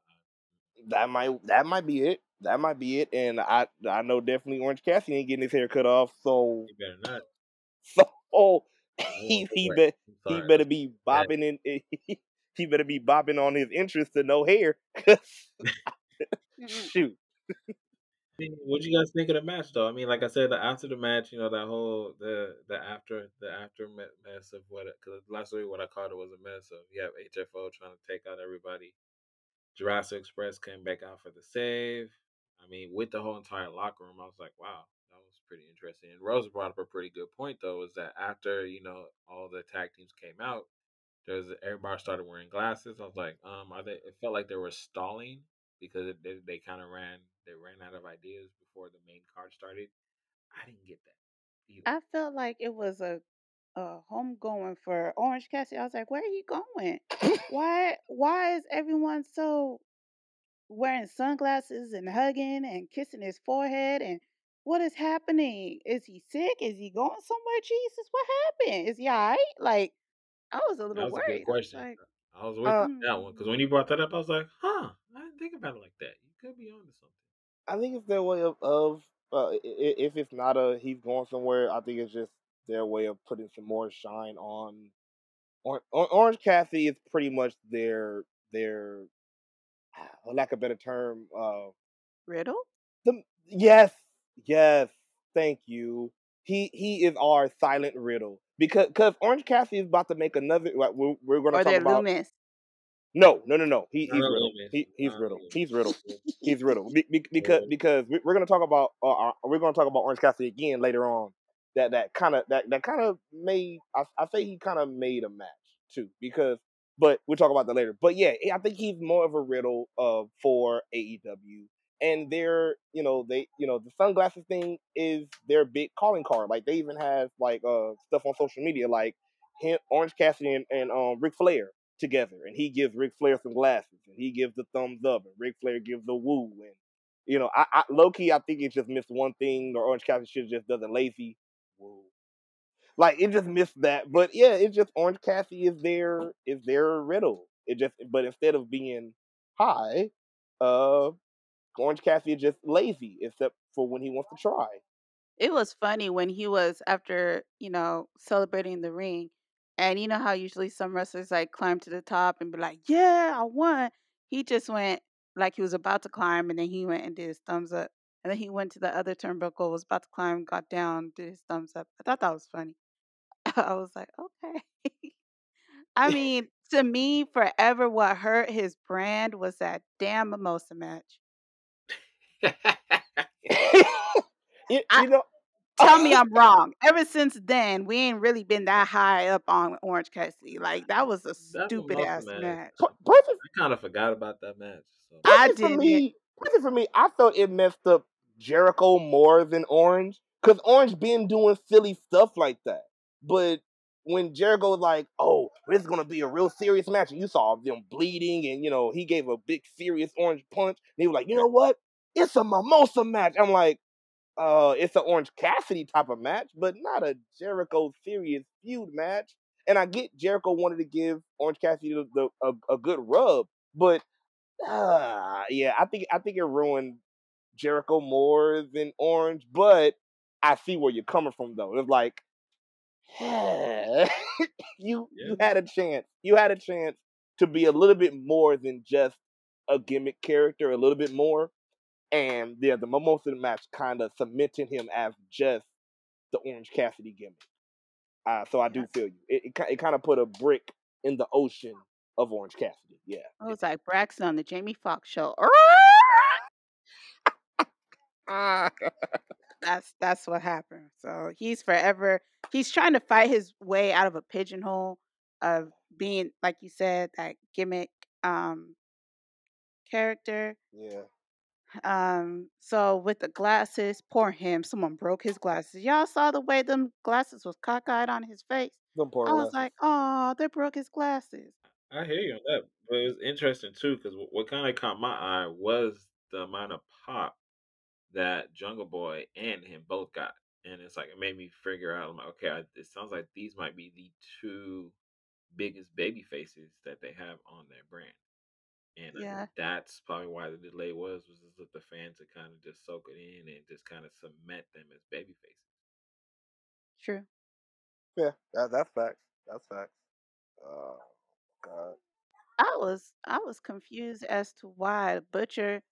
that might that might be it. That might be it. And I I know definitely Orange Cassidy ain't getting his hair cut off. So I, he better not. so oh, he he wet. he better be bad. bobbing in he better be bobbing on his interest to no hair. Shoot. What you guys think of the match, though? I mean, like I said, after the match, you know, that whole the the after the after mess of what because last week what I called it was a mess of you have HFO trying to take out everybody. Jurassic Express came back out for the save. I mean, with the whole entire locker room, I was like, wow, that was pretty interesting. And Rose brought up a pretty good point though, is that after you know all the tag teams came out, there's everybody started wearing glasses. I was like, um, are they? It felt like they were stalling because it, they, they kind of ran they ran out of ideas before the main card started. I didn't get that either. I felt like it was a a home going for Orange Cassidy. I was like, where are you going? why why is everyone so wearing sunglasses and hugging and kissing his forehead and what is happening? Is he sick? Is he going somewhere? Jesus, what happened? Is he all right? Like, I was a That little was a good worried. I question. like, I was with Uh, that one because when you brought that up, I was like, huh, I didn't think about it like that. You could be onto something. I think it's their way of, of uh, i- i- if it's not a he's going somewhere, I think it's just their way of putting some more shine on. Or, Orange Cassidy is pretty much their their, for lack of a better term, uh, Riddle? the yes, yes, thank you. He he is our silent riddle because because Orange Cassidy is about to make another. Like, we're, we're going to talk about. Lumis? No, no, no, no. He, he's a riddle. He, he's Not a riddle. Lumis. He's riddle. He's riddle. Be, be, because because we- we're gonna talk about uh, uh, we're gonna talk about Orange Cassidy again later on. That that kind of that that kind of made I I say he kind of made a match too because but we'll talk about that later. But yeah, I think he's more of a riddle uh for AEW and their you know they you know the sunglasses thing is their big calling card. Like they even have like uh stuff on social media like him Orange Cassidy and, and um Ric Flair together, and he gives Ric Flair some glasses, and he gives the thumbs up, and Ric Flair gives the woo, and you know, I, I low key, I think it just missed one thing, or Orange Cassidy should just does a lazy woo. Like it just missed that, but yeah, it just Orange Cassidy is their is their riddle. It just, but instead of being high, uh, Orange Cassidy is just lazy, except for when he wants to try. It was funny when he was after, you know, celebrating the ring. And you know how usually some wrestlers like climb to the top and be like, Yeah, I won. He just went like he was about to climb and then he went and did his thumbs up. And then he went to the other turnbuckle, was about to climb, got down, did his thumbs up. I thought that was funny. I was like, okay. I mean, to me, forever what hurt his brand was that damn mimosa match. you, you know, Tell me I'm wrong. Ever since then, we ain't really been that high up on Orange Cassidy. Like that was a That stupid mimosa ass match. match. per- I kind of forgot about that match. So. I Personally, for didn't. me, for me, I thought it messed up Jericho more than Orange, cause Orange been doing silly stuff like that. But when Jericho was like, "Oh, this is gonna be a real serious match," and you saw them bleeding, and you know he gave a big serious Orange punch, and he was like, "You know what? It's a mimosa match." I'm like, "Uh, it's an Orange Cassidy type of match, but not a Jericho serious feud match." And I get Jericho wanted to give Orange Cassidy the, the a, a good rub, but uh, yeah, I think I think it ruined Jericho more than Orange, but I see where you're coming from though. It's like you Yeah. you had a chance. You had a chance to be a little bit more than just a gimmick character, a little bit more. And yeah, the Mimosa match kind of cemented him as just the Orange Cassidy gimmick. Uh, so I do feel you. It it, it kind of put a brick in the ocean of Orange Cassidy. Yeah. It was like Braxton on the Jamie Foxx show. That's that's what happened. So he's forever he's trying to fight his way out of a pigeonhole of being, like you said, that gimmick um character. yeah. Um, so with the glasses, poor him, someone broke his glasses. Y'all saw the way them glasses was cockeyed on his face. Them poor I was glasses. like, oh, they broke his glasses. I hear you on that, but it was interesting too because what kind of caught my eye was the amount of pop that Jungle Boy and him both got, and it's like it made me figure out. I'm like, okay, I, it sounds like these might be the two biggest baby faces that they have on their brand, and I think Yeah. that's probably why the delay was was just let the fans to kind of just soak it in and just kind of cement them as baby faces. True. Yeah, that, that's facts. That's facts. Oh God. I was I was confused as to why Butcher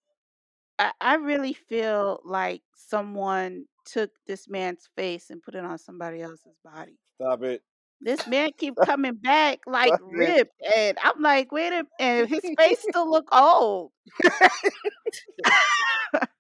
I, I really feel like someone took this man's face and put it on somebody else's body. Stop it. This man keep coming back like Stop ripped, and I'm like, wait a and his face still look old.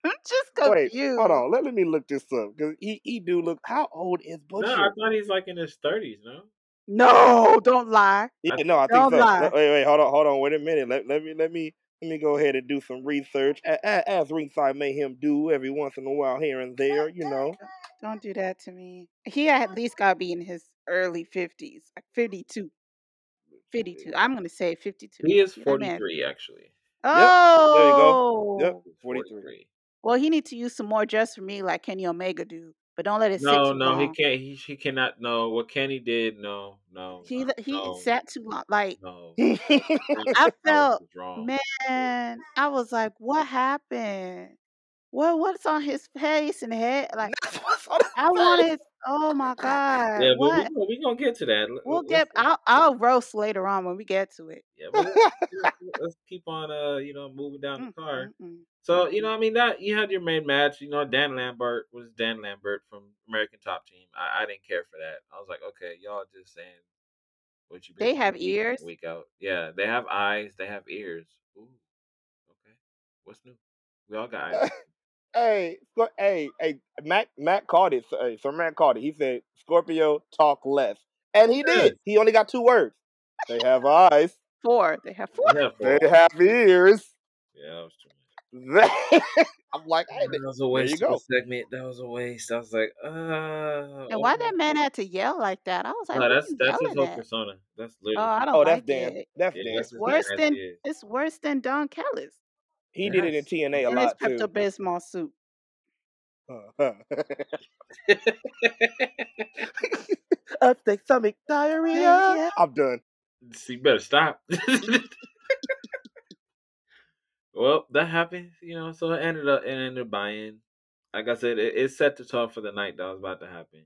I'm just Wait, confused. hold on. Let, let me look this up because he, he do look. How old is Butcher? No, I thought he's like in his thirties. No, No, don't lie. yeah, no, I Don't so. lie. Wait, wait, hold on, hold on. Wait a minute. Let, let me let me let me go ahead and do some research a- a- as ringside mayhem do every once in a while here and there. You know. Don't do that to me. He at least gotta be in his early fifties, like 52. 52. I'm gonna say 52. he is That forty man- three actually. Oh, Yep, 43. 43. Well, he needs to use some more just for me, like Kenny Omega do. But don't let it sit No, no, he can't. He he cannot. No, what Kenny did. No, no. He uh, he no, sat too long. Like No, I felt, man, I was like, what happened? What what's on his face and head? Like what's on his I wanted. Oh my god, Yeah, but we what? gonna, we gonna get to that. We'll get. I'll I'll roast later on when we get to it. yeah, but let's, keep on. Uh, you know, moving down the car. So you know, I mean that you had your main match. You know, Dan Lambert was Dan Lambert from American Top Team. I, I didn't care for that. I was like, okay, y'all just saying what you. They have ears? Week out. Yeah, they have eyes. They have ears. Ooh, okay. What's new? We all got eyes. Hey, Scor- hey, hey, Matt, Matt called it. Hey, Sir Matt called it. He said, "Scorpio talk less," and he did. He only got two words. They have eyes. Four. They have four. Yeah, They four. have ears. yeah, that was. I'm like, hey, That was a there you waste of go. segment. That was a waste. I was like, uh. And why okay. that man had to yell like that? I was like, No, that's that's his whole at? persona. That's literally. Oh. I don't oh, that's like Dan. it. That's Yeah, Dan. that's his Worse than it's worse than Don Kellis He did it in TNA a and his lot too. Pepto Bismol soup. Upstate stomach diarrhea. Diarrhea. I'm done. See, better stop. well, that happened, you know. So it ended up it ended up buying. Like I said, it, it set the tone for the night that was about to happen.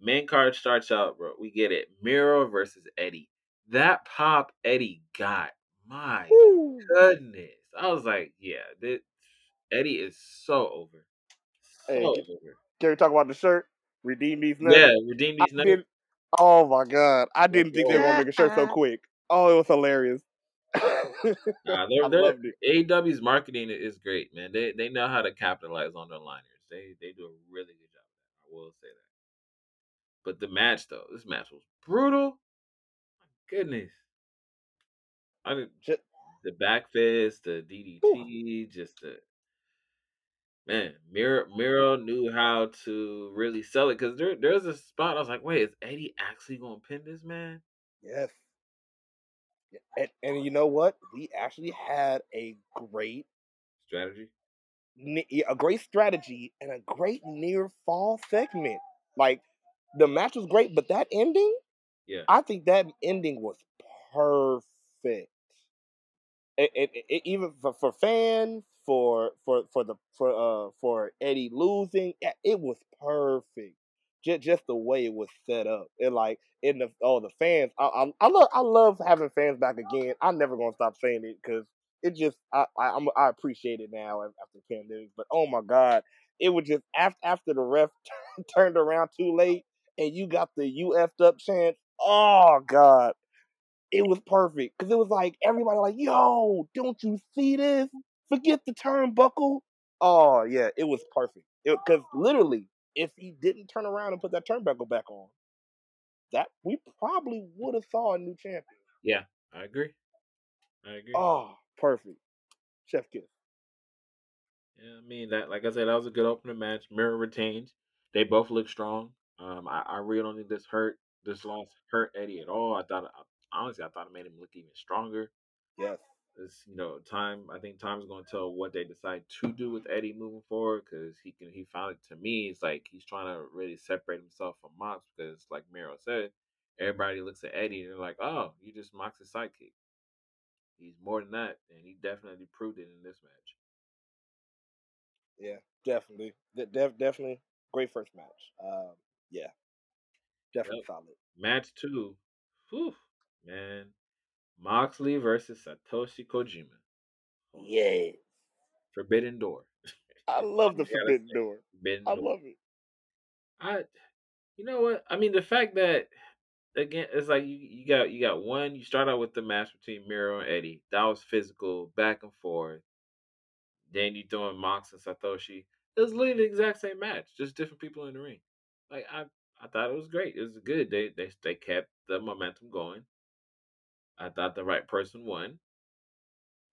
Main card starts out, bro. We get it. Miro versus Eddie. That pop Eddie got. My Woo. goodness. I was like, yeah, this, Eddie is so over. So Hey, get- over. Can we talk about the shirt? Redeem these nuts. Yeah, redeem these nuggets. oh my god, I didn't think they were gonna make a shirt so quick. Oh, it was hilarious. Nah, they're, they're, loved it. AEW's marketing is great, man. They they know how to capitalize on their liners. They they do a really good job. I will say that. But the match though, this match was brutal. My goodness. I mean, Ju- the back fist, the DDT, just the man. Miro Miro knew how to really sell it because there there's a spot I was like, wait, is Eddie actually gonna pin this man? Yes. And, and you know what? We actually had a great, Strategy. a great strategy and a great near fall segment. Like the match was great, but that ending, Yeah. I think that ending was perfect. It, it, it, even for, for fans, for for for the for uh for Eddie losing, it was perfect. Just just the way it was set up, and like in the oh the fans, I I, I love I love having fans back again. I'm never gonna stop saying it because it just I I I'm, I appreciate it now after the pandemic. But oh my god, it was just after after the ref turned around too late and you got the you effed up chant. Oh god, it was perfect because it was like everybody like, yo, don't you see this? Forget the turnbuckle. Oh yeah, it was perfect. Because literally, if he didn't turn around and put that turnbuckle back on, that we probably would have saw a new champion. Yeah, I agree. I agree. Oh, perfect. Chef kiss. Yeah, I mean that. Like I said, that was a good opening match. Miro retained. They both look strong. Um, I, I really don't think this hurt. This loss hurt Eddie at all. I thought, honestly, I thought it made him look even stronger. Yes. It's, you know, time. I think time's going to tell what they decide to do with Eddie moving forward because he can. He found it to me. It's like he's trying to really separate himself from Mox because, like Miro said, everybody looks at Eddie and they're like, "Oh, you just Mox's sidekick." He's more than that, and he definitely proved it in this match. Yeah, definitely. De- def- definitely great first match. Um, yeah. Definitely Yep. solid. Match two, whew, man, Moxley versus Satoshi Kojima. Yeah. Forbidden Door. I love the Forbidden Door. Forbidden I Door. love it. I, you know what? I mean, the fact that again, it's like you, you got you got one. You start out with the match between Miro and Eddie. That was physical, back and forth. Then you throwing Mox and Satoshi. It was literally the exact same match, just different people in the ring. Like I, I thought it was great. It was good. They they they kept the momentum going. I thought the right person won,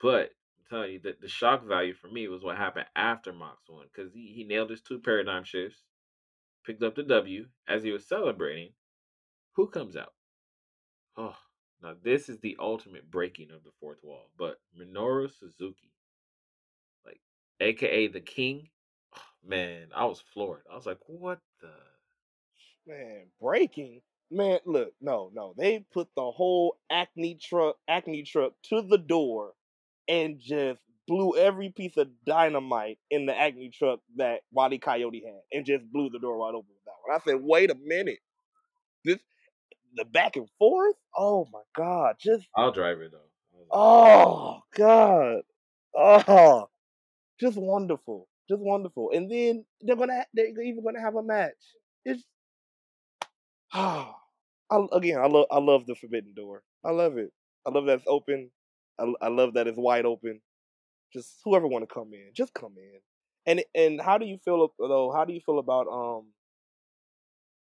but I'm telling you that the shock value for me was what happened after Mox won because he, he nailed his two paradigm shifts, picked up the W as he was celebrating. Who comes out? Oh, now this is the ultimate breaking of the fourth wall. But Minoru Suzuki, like AKA the King, oh, man, I was floored. I was like, what the? Man, breaking. Man, look, no, no. They put the whole Acme truck, Acme truck to the door and just blew every piece of dynamite in the Acme truck that Wally Coyote had and just blew the door wide open with that one. I said, wait a minute. This the back and forth? Oh my god. Just I'll drive it though. I was like, oh god. Oh just wonderful. Just wonderful. And then they're gonna they're even gonna have a match. It's I, again, I love I love the Forbidden Door. I love it. I love that it's open. I, I love that it's wide open. Just whoever want to come in, just come in. And and how do you feel though? How do you feel about um?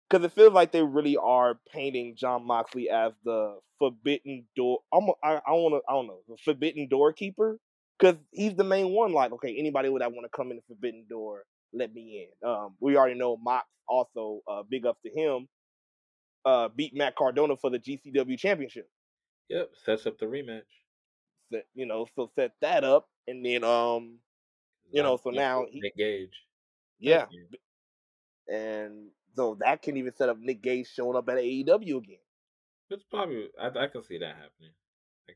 Because it feels like they really are painting Jon Moxley as the Forbidden Door. I'm, I I want to I don't know the Forbidden Door keeper because he's the main one. Like okay, anybody would that want to come in the Forbidden Door, let me in. Um, we already know Mox also. Uh, big up to him uh, beat Matt Cardona for the GCW championship. Yep, sets up the rematch. Set, you know, so set that up, and then um, You know, so now he- Nick Gage. yeah, and so that can even set up Nick Gage showing up at AEW again. It's probably I, I can see that happening.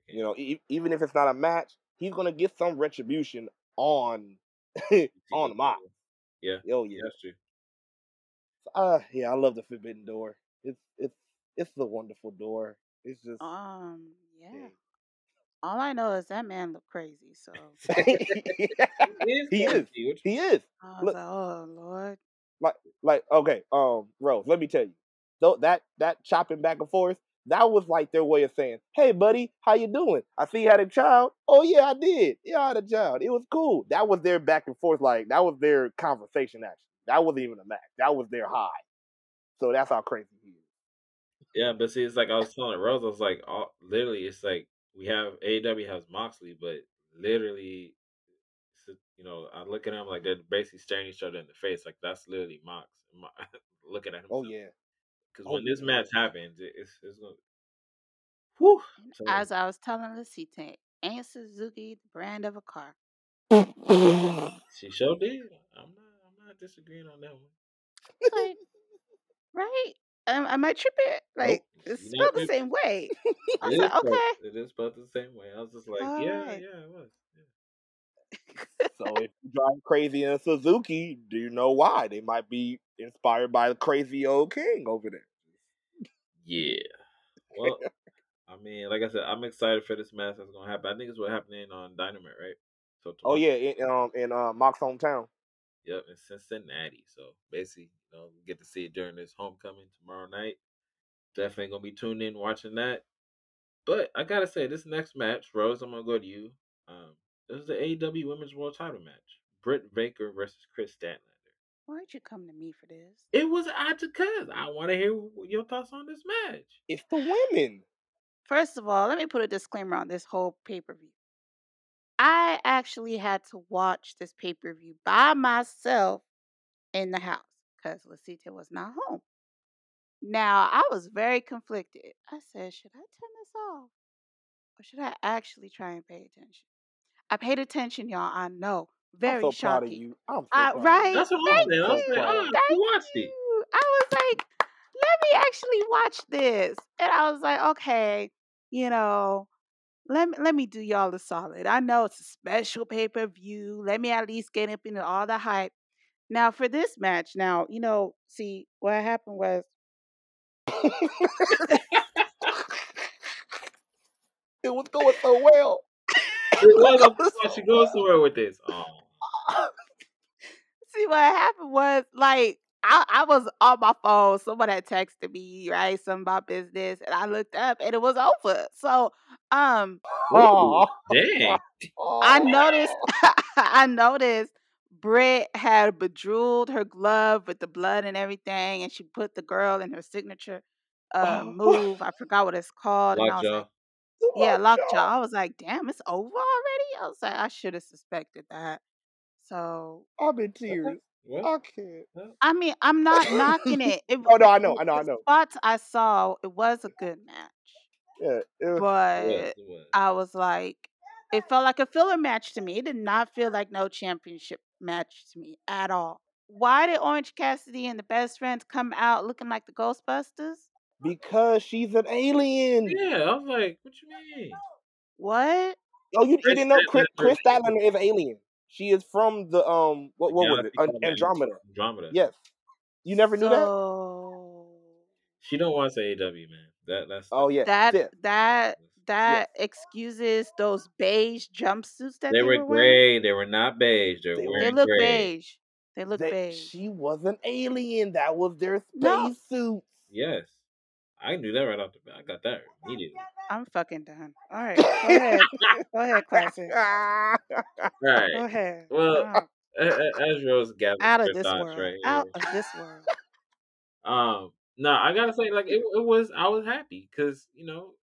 You know, e- even if it's not a match, he's gonna get some retribution on on the Mox. Yeah, Oh yeah, that's true. uh, yeah, I love the Forbidden Door. It's it's it's a wonderful door. It's just Um, yeah. yeah. All I know is that man looked crazy. So He is. He is. he is. I was Look- like, oh Lord. like like okay, um, Rose, let me tell you, though that that chopping back and forth, that was like their way of saying, "Hey, buddy, how you doing? I see you had a child. Oh yeah, I did. Yeah, I had a child. It was cool. That was their back and forth. Like that was their conversation. Actually, that wasn't even a match. That was their high. So that's how crazy he is. Yeah, but see, it's like I was telling Rose, I was like, all, literally, it's like we have AEW has Moxley, but literally, it's, you know, I look at him like they're basically staring each other in the face, like that's literally Mox, Mo- looking at him. Oh yeah, because Oh, when this yeah. match happens, it- it's it's gonna. Whew, And as I was telling the Lucita, ain't Suzuki the brand of a car? she sure did. I'm not. I'm not disagreeing on that one. Like, right? Um, am I tripping? Like, it's you're not spelled the same way. I was like, spelled- okay. It is spelled the same way. I was just like, All yeah, right. yeah, it was. so if you drive crazy in a Suzuki, do you know why? They might be inspired by the crazy old king over there. Yeah. Well, I mean, like I said, I'm excited for this match that's gonna happen. I think it's what happening on Dynamite, right? So Oh yeah, in um in uh, Mox hometown. Yep, in Cincinnati. So basically, you know, we get to see it during this homecoming tomorrow night. Definitely gonna be tuned in watching that. But I gotta say, this next match, Rose, I'm gonna go to you. Um, this is the AEW Women's World Title match: Britt Baker versus Kris Statlander. Why'd you come to me for this? It was odd to cuz I want to hear your thoughts on this match. It's the women. First of all, let me put a disclaimer on this whole pay per view. I actually had to watch this pay per view by myself in the house because Lucita was not home. Now, I was very conflicted. I said, should I turn this off? Or should I actually try and pay attention? I paid attention, y'all. I know. Very I'm so proud of shocking. you. I'm so Uh, proud right? That's what I'm Thank saying. I was you. like, ah, Thank you watched it. you. I was like, let me actually watch this. And I was like, okay, you know, let me let me do y'all a solid. I know it's a special pay-per-view. Let me at least get up into all the hype. Now for this match, now, you know, see what happened was it was going so well. It was. I thought she goes somewhere with this. Oh, See what happened was like I, I was on my phone. Someone had texted me, right? Something about business, and I looked up and it was over. So um Oh, Dang. I noticed I noticed Britt had bejeweled her glove with the blood and everything, and she put the girl in her signature uh Oh. move. I forgot what it's called. And I was like, Lockjaw. yeah, Lockjaw. lockjaw. I was like, damn, it's over already. I was like, I should have suspected that. So I'm in tears. Well, I. I mean, I'm not knocking it. It Oh no, I know, I know, I know. spots I saw, it was a good match, Yeah, it was, but It was. I was like, it felt like a filler match to me. It did not feel like no championship match to me at all. Why did Orange Cassidy and the best friends come out looking like the Ghostbusters? because she's an alien. Yeah, I was like, what you mean? What? Oh, you, you didn't know Kris, Statlander Kris is is an alien. She is from the um what what was it? An- Andromeda. Andromeda. Yes. You never knew that? She don't watch AEW, man. That that's Oh yeah. that Fifth. that Yes. that excuses those beige jumpsuits that they they were were wearing. gray. They were not beige. They were They They look gray. beige. They look They, beige. she was an alien. That was their No, space suits. Yes, I knew that right off the bat. I got that immediately. I'm fucking done. All right, go ahead. Go ahead, classic. Right. Go ahead. Well, a- as Rose gathers out of this thoughts world. right Out of this world. Um, no, I gotta say, like it, it was. I was happy because you know,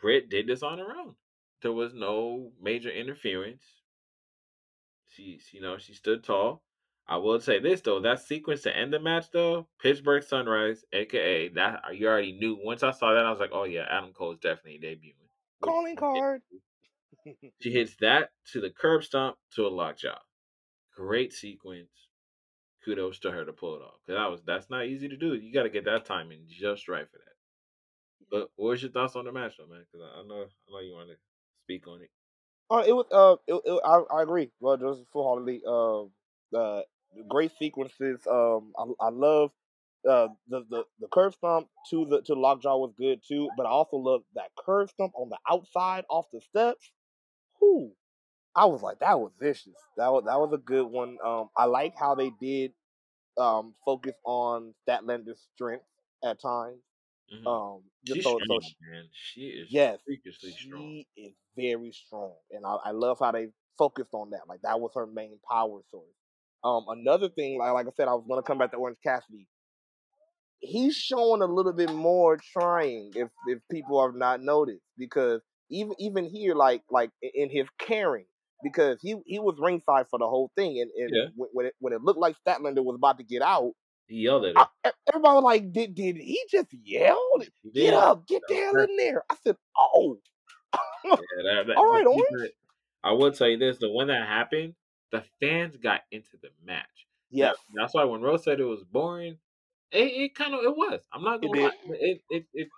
Britt did this on her own. There was no major interference. She, she, you know, she stood tall. I will say this though, that sequence to end the match though, Pittsburgh Sunrise, aka that you already knew. Once I saw that, I was like, oh yeah, Adam Cole's definitely debuting. Calling card. She hits that to the curb stomp to a lockjaw. Great sequence. Kudos to her to pull it off. Cause that was that's not easy to do. You got to get that timing just right for that. But what was your thoughts on the match though, man? Because I know I know you want to speak on it. Uh, it was uh, it, it, I I agree. Well, just full heartedly. Uh, the great sequences. Um, I I love uh the the the curb stomp to the to the lockjaw was good too. But I also love that curb stomp on the outside off the steps. Whoo! I was like, that was vicious. That was that was a good one. Um, I like how they did um focus on Statlander's strength at times. Mhm. Um, just She's so strong, so man. She is Yes, freakishly strong. she is very strong, and I, I love how they focused on that. Like that was her main power source. Um, another thing, like like I said, I was gonna come back to Orange Cassidy. He's showing a little bit more trying, if if people have not noticed, because even even here, like like in his caring, because he he was ringside for the whole thing, and and Yeah. when when it, when it looked like Statlander was about to get out, He yelled at I, e- everybody was like, did did he just yell? Get up, get down in there. I said, oh. Yeah, that, that, All right, Orange. I will tell you this: the one that happened, the fans got into the match. That, Yes, that's why when Rose said it was boring, it, it kind of it was. I'm not gonna did. lie. but It, it it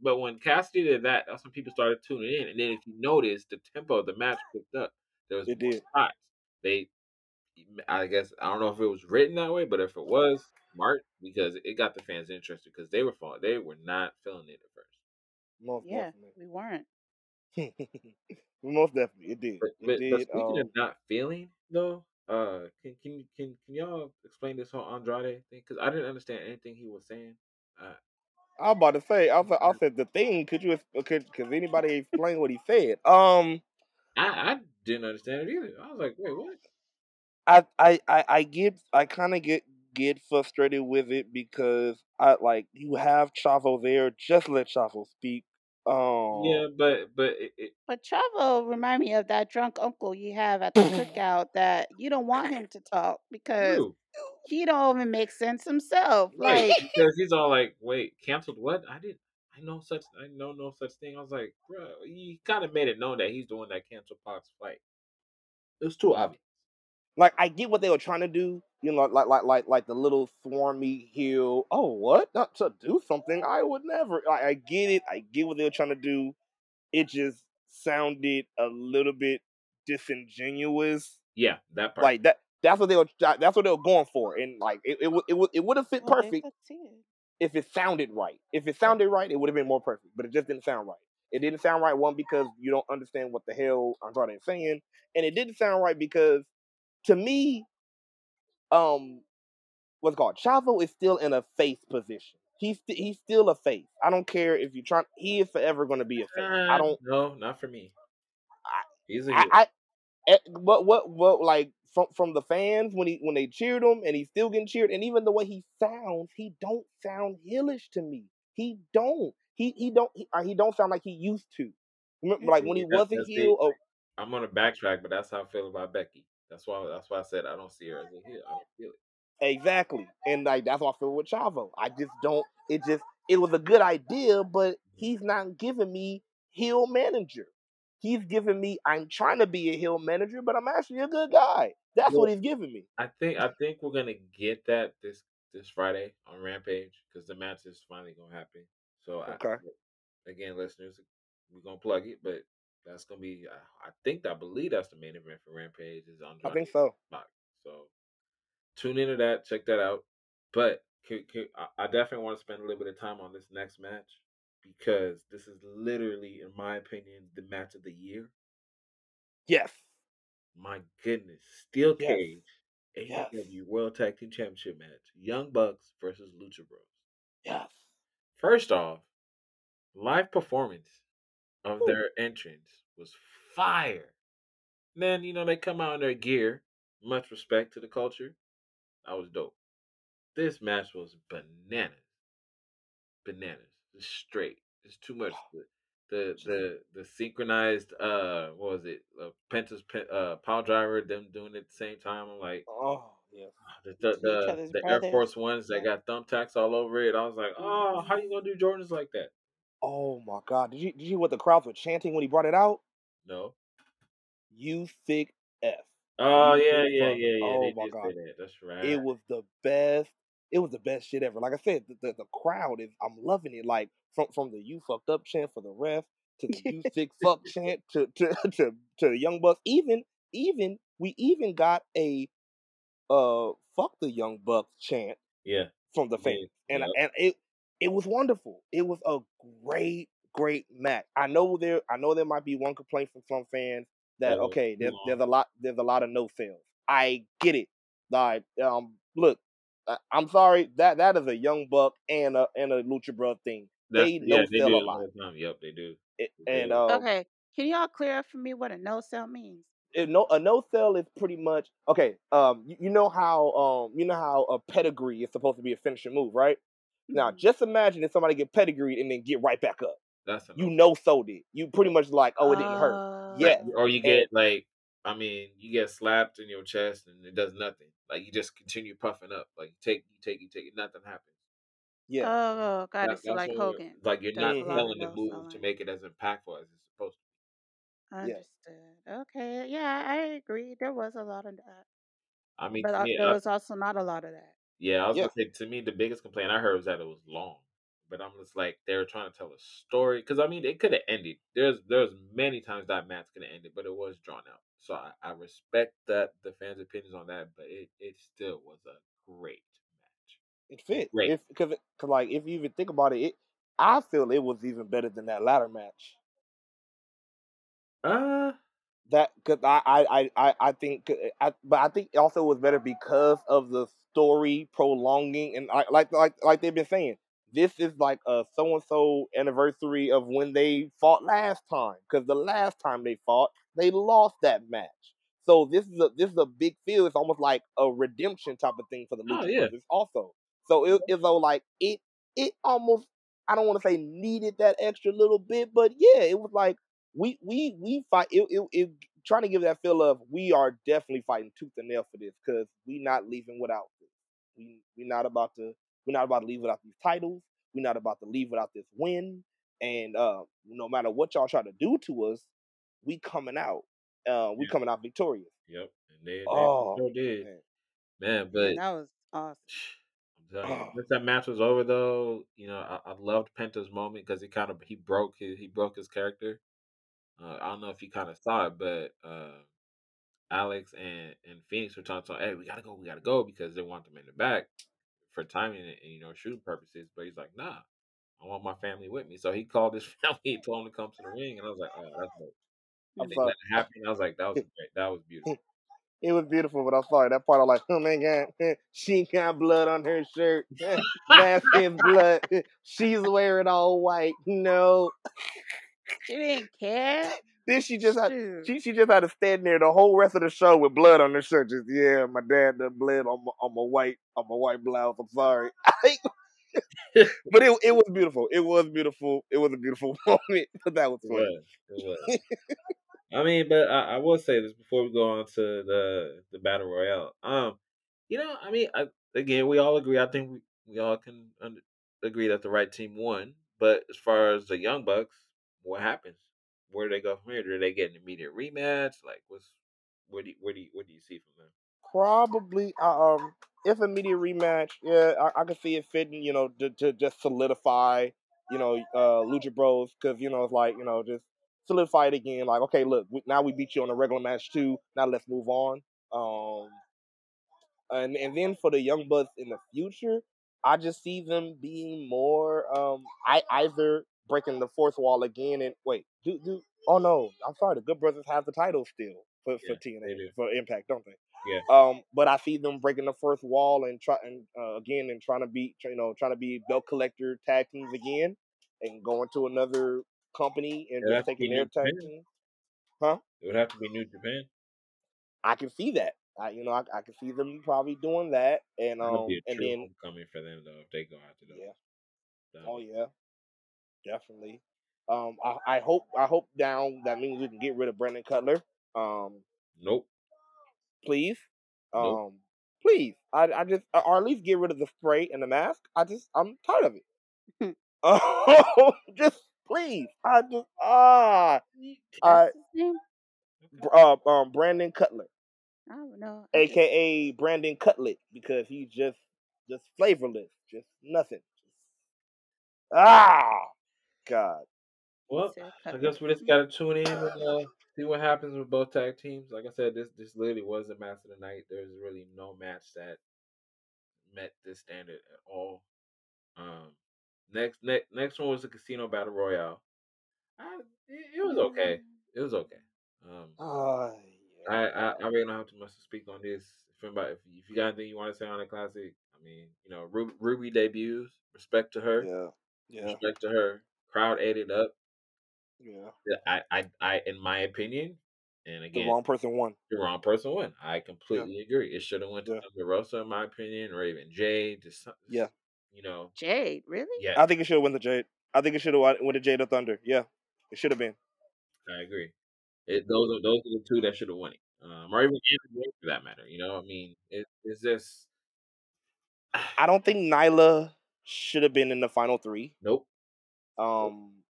but when Cassidy did that, that's when people started tuning in. And then if you notice, the tempo of the match picked up. There was It more did. spots. They, I guess I don't know if it was written that way, but if it was, smart because it got the fans interested because they were falling. They were not feeling it at first. Most Yeah, we weren't. definitely. Most definitely, it did. But It but, but did. speaking of Um, not feeling though, uh, can can can can y'all explain this whole Andrade thing? Because I didn't understand anything he was saying. Uh, I was about to say, I was, I said the thing. Could you? ex- Could, could anybody explain what he said? Um, I I didn't understand it either. I was like, wait, what? I, I, I, I get, I kind of get get frustrated with it because I like you have Chavo there. Just let Chavo speak. Um, Yeah, but but it, it, But Chavo remind me of that drunk uncle you have at the cookout that you don't want him to talk because true. he don't even make sense himself. Right, Like because he's all like, "Wait, canceled what? I didn't. I know such. I know no such thing." I was like, "Bro, he kind of made it known that he's the one that canceled Pac's fight." It was too obvious. like I get what they were trying to do, you know, like like like like the little swarmy heel. Oh, what? Not to do something I would never. Like, I get it. I get what they're trying to do. It just sounded a little bit disingenuous. Yeah, that part. Like that. That's what they were. that- That's what they were going for, and like it, it, would- it would, it would have fit well, perfect if it sounded right. If it sounded right, it would have been more perfect. But it just didn't sound right. It didn't sound right one because you don't understand what the hell Andrade is saying, and it didn't sound right because to me, um, what's called Chavo is still in a face position. He's st- he's still a face. I don't care if you're trying. He is forever going to be a face. I Uh, don't. No, not for me. He's a I. I eh, what what what like from from the fans when he when they cheered him and he's still getting cheered and even the way he sounds, he don't sound heelish to me. He don't. He he don't he, uh, he don't sound like he used to. Remember, like when he That- wasn't that's heel. Oh, I'm gonna backtrack, but that's how I feel about Becky. That's why. That's why I said I don't see her as a heel. I don't feel it. Exactly. And like that's what I feel with Chavo. I just don't it just it was a good idea, but mm-hmm. he's not giving me heel manager. He's giving me I'm trying to be a heel manager, but I'm actually a good guy. That's what he's giving me. I think. I think we're gonna get that this this Friday on Rampage because the match is finally gonna happen. So I- Okay. again, listeners, we're gonna plug it, but that's gonna be. I, I think. I believe that's the main event for Rampage is on. I think so. Box. So tune into that, check that out. But I definitely want to spend a little bit of time on this next match because this is literally, in my opinion, the match of the year. Yes. My goodness, Steel Yes. Cage, Yes. AEW World Tag Team Championship match, Young Bucks versus Lucha Bros. Yes. First off, live performance of their entrance was fire. Man, you know, they come out in their gear. Much respect to the culture. That was dope. This match was bananas. Bananas. Just straight. It's too much. The the the, the synchronized uh what was it? Uh, Penta's pe- uh power driver, them doing it at the same time. I'm like Oh, yes. the the, the, the Air. Force Ones that Yeah. got thumbtacks all over it. I was like, oh, how you gonna do Jordans like that? Oh my god. Did you did you hear what the crowds were chanting when he brought it out? No. You sick F. Oh You yeah, yeah, fuck. yeah, yeah. Oh they my god. that. That's right. It was the best. It was the best shit ever. Like I said, the, the, the crowd is. I'm loving it. Like from from the you fucked up chant for the ref to the you sick fuck chant to to to to the young bucks. Even even we even got a uh fuck the young bucks chant yeah. from the Yeah, fans, and yep. and it it was wonderful. It was a great great match. I know there I know there might be one complaint from some fans that That was okay too there's there's a lot there's a lot of no sales. I get it. Like um look, I- I'm sorry that that is a young buck and a and a lucha bro thing. That's, They yeah, no they sell do a lot. the time. Yep, they do. It- They and do. um Okay, can y'all clear up for me what a no sell means? it, no a no sell is pretty much okay. Um, you, you know how um you know how a pedigree is supposed to be a finishing move, right? Now Mhm. just imagine if somebody get pedigreed and then get right back up. That's a You know so did. You pretty much like oh it didn't hurt. Yeah. Or you And get like, I mean, you get slapped in your chest and it does nothing. Like you just continue puffing up. Like you take, you take, you take it. Nothing happens. yeah. Oh, got That, it. So that's like when Hogan. like you're not a lot the no move to make it as impactful as it's supposed to. Yeah. Understood. Okay. Yeah, I agree. There was a lot of that, I mean, but to uh, there was also not a lot of that. Yeah, I was Yeah. gonna say to me the biggest complaint I heard was that it was long. But I'm just like they were trying to tell a story because I mean it could have ended. There's there's many times that match could have ended, but it was drawn out. So I, I respect that the fans' opinions on that, but it, it still was a great match. It fit. Great. If because cause like if you even think about it, it, I feel it was even better than that ladder match. Uh That because I, I I I think uh, I but I think also it was better because of the story prolonging and I, like like like they've been saying. This is like a so and so anniversary of when they fought last time because the last time they fought they lost that match. So this is a this is a big feel. It's almost like a redemption type of thing for the Oh, Lucha yeah. Brothers also. So it, it's though like it it almost I don't want to say needed that extra little bit, but yeah, it was like we we we fight it, it, it trying to give that feel of we are definitely fighting tooth and nail for this because we not leaving without this. We we not about to we're not about to leave without these titles. We're not about to leave without this win. And uh, no matter what y'all try to do to us, we coming out. Uh, we Yeah. coming out victorious. Yep, and they, they Oh, sure did, man. man. Man, But that was awesome. I'm telling you, Oh. once that match was over, though, you know, I, I loved Penta's moment because he kind of he broke his he broke his character. Uh, I don't know if you kind of saw it, but uh, Alex and and Phoenix were talking, "Hey, we gotta go, we gotta go," because they want them in the back for timing and, and you know shooting purposes. But he's like, "Nah, I want my family with me." So he called his family and told them to come to the ring, and I was like, "Oh, that's dope." I'm And they sorry. let it happen. I was like, "That was great. That was beautiful." it was beautiful, but I'm sorry that part. I'm like, oh my god, she got blood on her shirt. That's his blood. She's wearing all white. No. She didn't care. Then she just had she, she just had to stand there the whole rest of the show with blood on her shirt. Just yeah, my dad done bled on my, on my white on my white blouse. I'm sorry. but it it was beautiful. It was beautiful. It was a beautiful moment. But that was It was. It was. I mean, but I, I will say this before we go on to the the battle royale. Um, you know, I mean, I, again, we all agree. I think we, we all can under, agree that the right team won. But as far as the Young Bucks, what happens? Where do they go from here? Do they get an immediate rematch? Like, what's where do you, where do you, what do you see from them? Probably, uh, um, if immediate rematch, yeah, I, I can see it fitting. You know, to, to just solidify, you know, uh, Lucha Bros, because you know it's like you know just solidify it again. Like, okay, look, we, now we beat you on a regular match too. Now let's move on. Um, and and then for the Young Bucks in the future, I just see them being more um, I either breaking the fourth wall again and wait, do do. Oh no, I'm sorry. The Good Brothers have the title still for, for Yeah, they TNA for Impact, don't they? Yeah. Um, but I see them breaking the fourth wall and try and uh, again and trying to be you know trying to be belt collector tag teams again and going to another company and just taking their tag team. It would have to be New Japan. I can see that. I you know I, I can see them probably doing that and um and then coming for them though if they go after those. yeah oh yeah definitely um I, I hope I hope down that means we can get rid of Brandon Cutler um Nope. please Nope. um please I I just or at least get rid of the spray and the mask I just I'm tired of it oh just please I just ah uh, That's his name? Br- uh um Brandon Cutler I don't know. Aka Brandon Cutlet, because he's just just flavorless, just nothing. Ah, God. Well, I guess we just gotta tune in and uh, see what happens with both tag teams. Like I said, this this literally was a match of the night. There's really no match that met this standard at all. Um, next next next one was the Casino Battle Royale. I, it, it was okay. It was okay. Um, Ah, I. I I really don't have too much to speak on this. If anybody, if, if you got anything you want to say on the classic, I mean, you know, Ruby, Ruby debuts. Respect to her. yeah, yeah, Respect to her. Crowd ate it up. yeah. Yeah, I, I, I, in my opinion, and again, The wrong person won. the wrong person won. I completely agree. It should have went to Yeah. Thunder Rosa, in my opinion, or even Jade. Just, some- Yeah. you know, Jade, really? yeah, I think it should have went to Jade. I think it should have went to Jade or Thunder. Yeah, it should have been. I agree. It, those are those are the two that should have won it, um, or even Anna for that matter. You know, I mean, it, it's just I don't think Nyla should have been in the final three. nope. Um,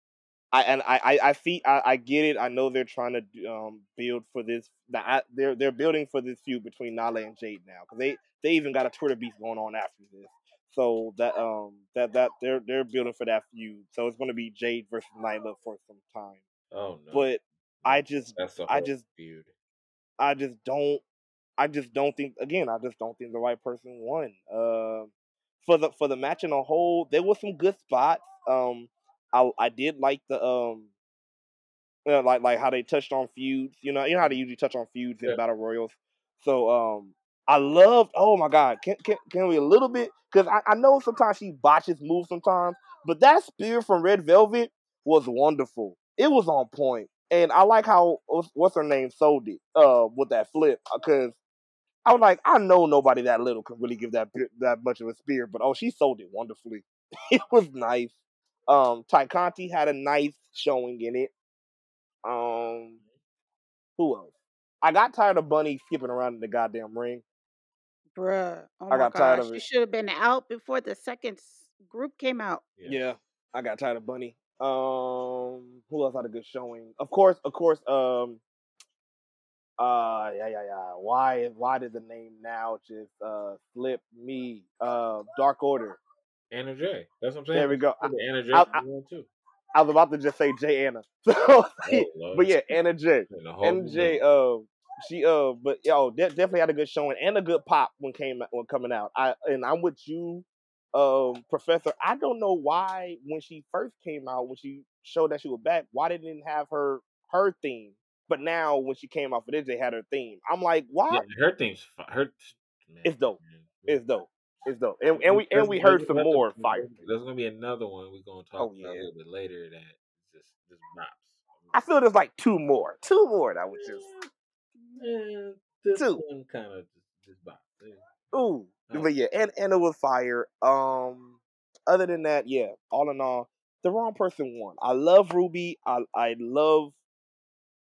I and I I, I see I, I get it. I know they're trying to um build for this. That I- they're they're building for this feud between Nyla and Jade now because they they even got a Twitter beef going on after this. So that um that that they're they're building for that feud. So it's going to be Jade versus Nyla for some time. Oh no. But I just I just feud. I just don't I just don't think again, I just don't think the right person won. Uh, for the for the match in a whole, there was some good spots. Um I I did like the um you know, like like how they touched on feuds. You know, you know how they usually touch on feuds in battle royals. So um I loved oh my god, can can can we a little bit because I, I know sometimes she botches moves sometimes, but that spear from Red Velvet was wonderful. It was on point. And I like how what's, what's her name sold it uh with that flip because I was like I know nobody that little can really give that that much of a spear, but oh she sold it wonderfully. it was nice. Um Tay Conti had a nice showing in it. Um who else? I got tired of Bunny skipping around in the goddamn ring. Bruh. Oh I my got tired gosh. of She it. should have been out before the second group came out. Yeah. I got tired of Bunny. Um, who else had a good showing? Of course, of course. Um, uh, yeah, yeah, yeah. Why, why did the name now just uh slip me? Uh, Dark Order. Anna Jay. That's what I'm saying. There we go. I, Anna Jay. I- was I- the one too. I was about to just say J Anna. So, Oh, but yeah, Anna Jay. And the whole Anna Jay. Uh, she uh, but yo, de- definitely had a good showing and a good pop when came when coming out. I and I'm with you, um, Professor. I don't know why when she first came out when she showed that she was back, why they didn't have her her theme But now when she came off of this, they had her theme. I'm like, why? Yeah, her theme's her. Man, It's dope. man. It's dope. It's dope. And, and we and we heard some more fire. There's gonna be another one we're gonna talk Oh, about yeah. a little bit later. That just just bops. I feel there's like two more, two more that was just Yeah, this Two. one kind of just, just bops. Yeah. ooh. Oh. But yeah, and and it was fire. Um, other than that, yeah. All in all, the wrong person won. I love Ruby. I I love.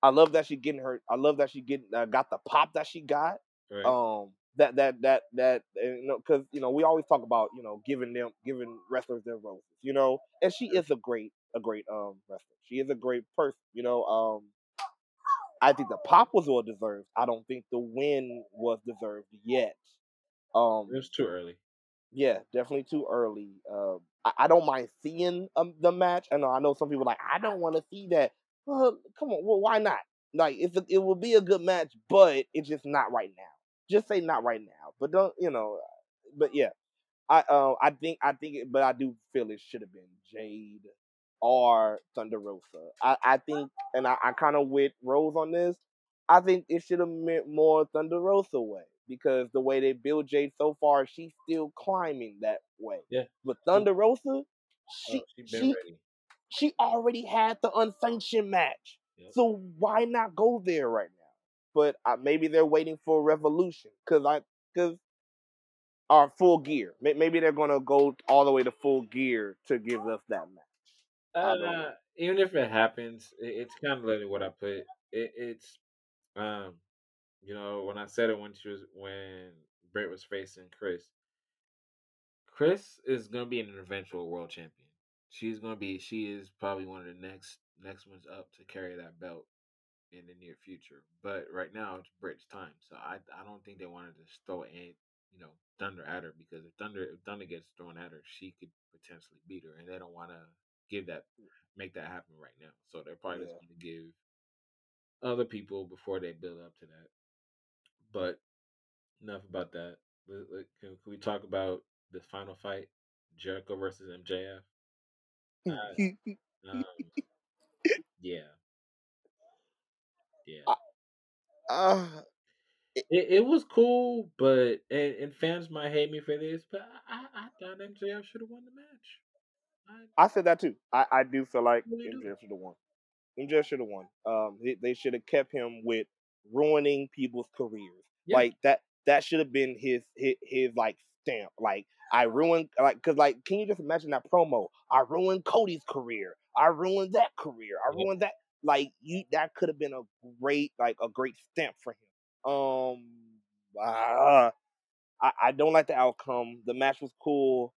I love that she getting her. I love that she getting uh, got the pop that she got. Right. um that that that that you know because you know we always talk about you know giving them giving wrestlers their roses you know and she is a great a great um wrestler. She is a great person you know um i think the pop was all deserved. I don't think the win was deserved yet um it was too early. yeah definitely too early um i, I don't mind seeing um, the match. I know i know some people are like i don't want to see that. Well come on well why not? Like it's a, it will be a good match but it's just not right now just say not right now but don't you know but yeah i uh, i think i think it, but i do feel it should have been jade or thunder rosa i i think and i, I kind of with rose on this i think it should have meant more thunder rosa way because the way they build jade so far she's still climbing that way Yeah. but thunder rosa Oh, she she she, she already had the unsanctioned match so why not go there right now? But uh, maybe they're waiting for a Revolution because I because our full gear. Maybe they're gonna go all the way to full gear to give us that match. I. Uh, even if it happens, it, it's kind of like what I put. It, it's, um, you know, when I said it when she was when Britt was facing Kris. Kris is gonna be an eventual world champion. She's gonna be. She is probably one of the next next ones up to carry that belt in the near future. But right now it's Britt's time, so I I don't think they wanted to just throw in you know Thunder at her because if Thunder if Thunder gets thrown at her, she could potentially beat her, and they don't want to give that make that happen right now. So they're probably just going to give other people before they build up to that. But enough about that. Can, can we talk about the final fight, Jericho versus MJF? Um, yeah, yeah. uh, It, it was cool, but and, and fans might hate me for this, but I, I, thought MJF should have won the match. I, I said that too. I, I do feel like Really. MJF should have won. MJF should have won. Um, they, they should have kept him with ruining people's careers. Yeah. Like that. That should have been his, his his like stamp. Like I ruined like because like can you just imagine that promo? I ruined Cody's career. I ruined that career. I Yeah. ruined that. Like you, that could have been a great like a great stamp for him. Um, ah, I I don't like the outcome. The match was cool.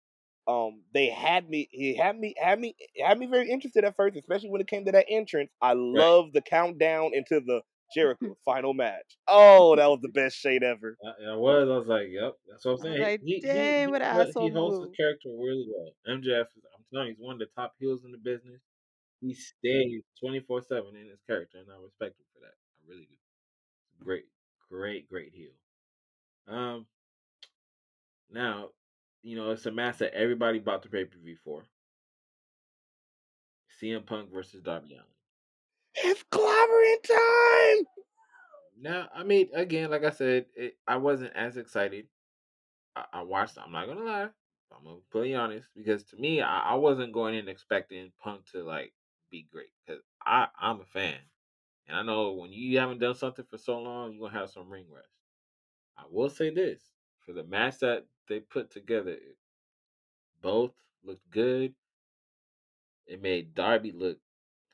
Um, they had me. He had me. Had me. Had me very interested at first, especially when it came to that entrance. I love the countdown into the Jericho final match. Oh, that was the best shade ever. I, I was. I was like, yep. That's what I'm saying. like, he, "Dang, he, what he, asshole he holds move." his character really well. MJF, I'm telling you, he's one of the top heels in the business. He stays 24 seven in his character, and I respect him for that. I really do. Great, great, great heel. Um, now, you know, it's a match that everybody bought the pay per view for. CM Punk versus Darby Allin. It's clobbering time. Now, I mean, again, like I said, it, I wasn't as excited. I, I watched. I'm not gonna lie. I'm gonna be honest because to me, I, I wasn't going in expecting Punk to like be great because I I'm a fan, and I know when you haven't done something for so long, you're gonna have some ring rust. I will say this for the match that they put together, both looked good. It made Darby look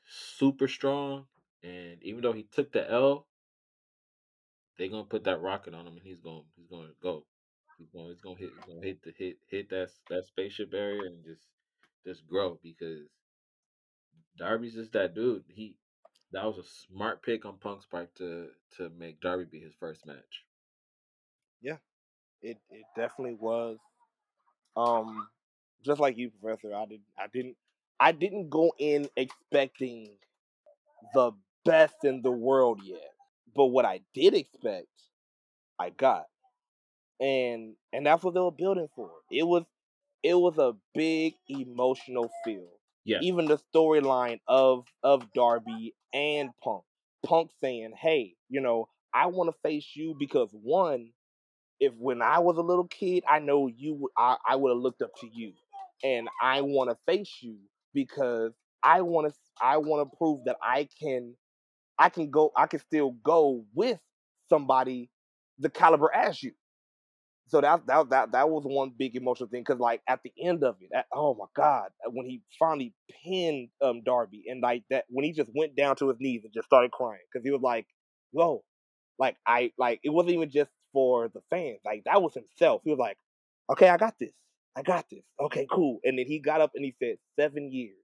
super strong, and even though he took the L, they're gonna put that rocket on him, and he's gonna he's gonna go. He's gonna he's gonna hit he's gonna hit the hit hit that that spaceship area and just just grow because Darby's just that dude. He that was a smart pick on Punk's part to to make Darby be his first match. Yeah, it it definitely was. Um, just like you, Professor. I did. I didn't. I didn't go in expecting the best in the world yet. But what I did expect, I got. And and that's what they were building for. It was it was a big emotional feel. Yeah. Even the storyline of of Darby and Punk. Punk saying, "Hey, you know, I want to face you because one, if when I was a little kid, I know you, I, I would have looked up to you, and I want to face you because I want to, I want to prove that I can, I can go, I can still go with somebody the caliber as you." So that that that that was one big emotional thing because like at the end of it, at, oh my god, uh, when he finally pinned um Darby and like that when he just went down to his knees and just started crying because he was like, whoa, like I like it wasn't even just for the fans, like that was himself. He was like, okay, I got this, I got this, okay, cool. And then he got up and he said seven years.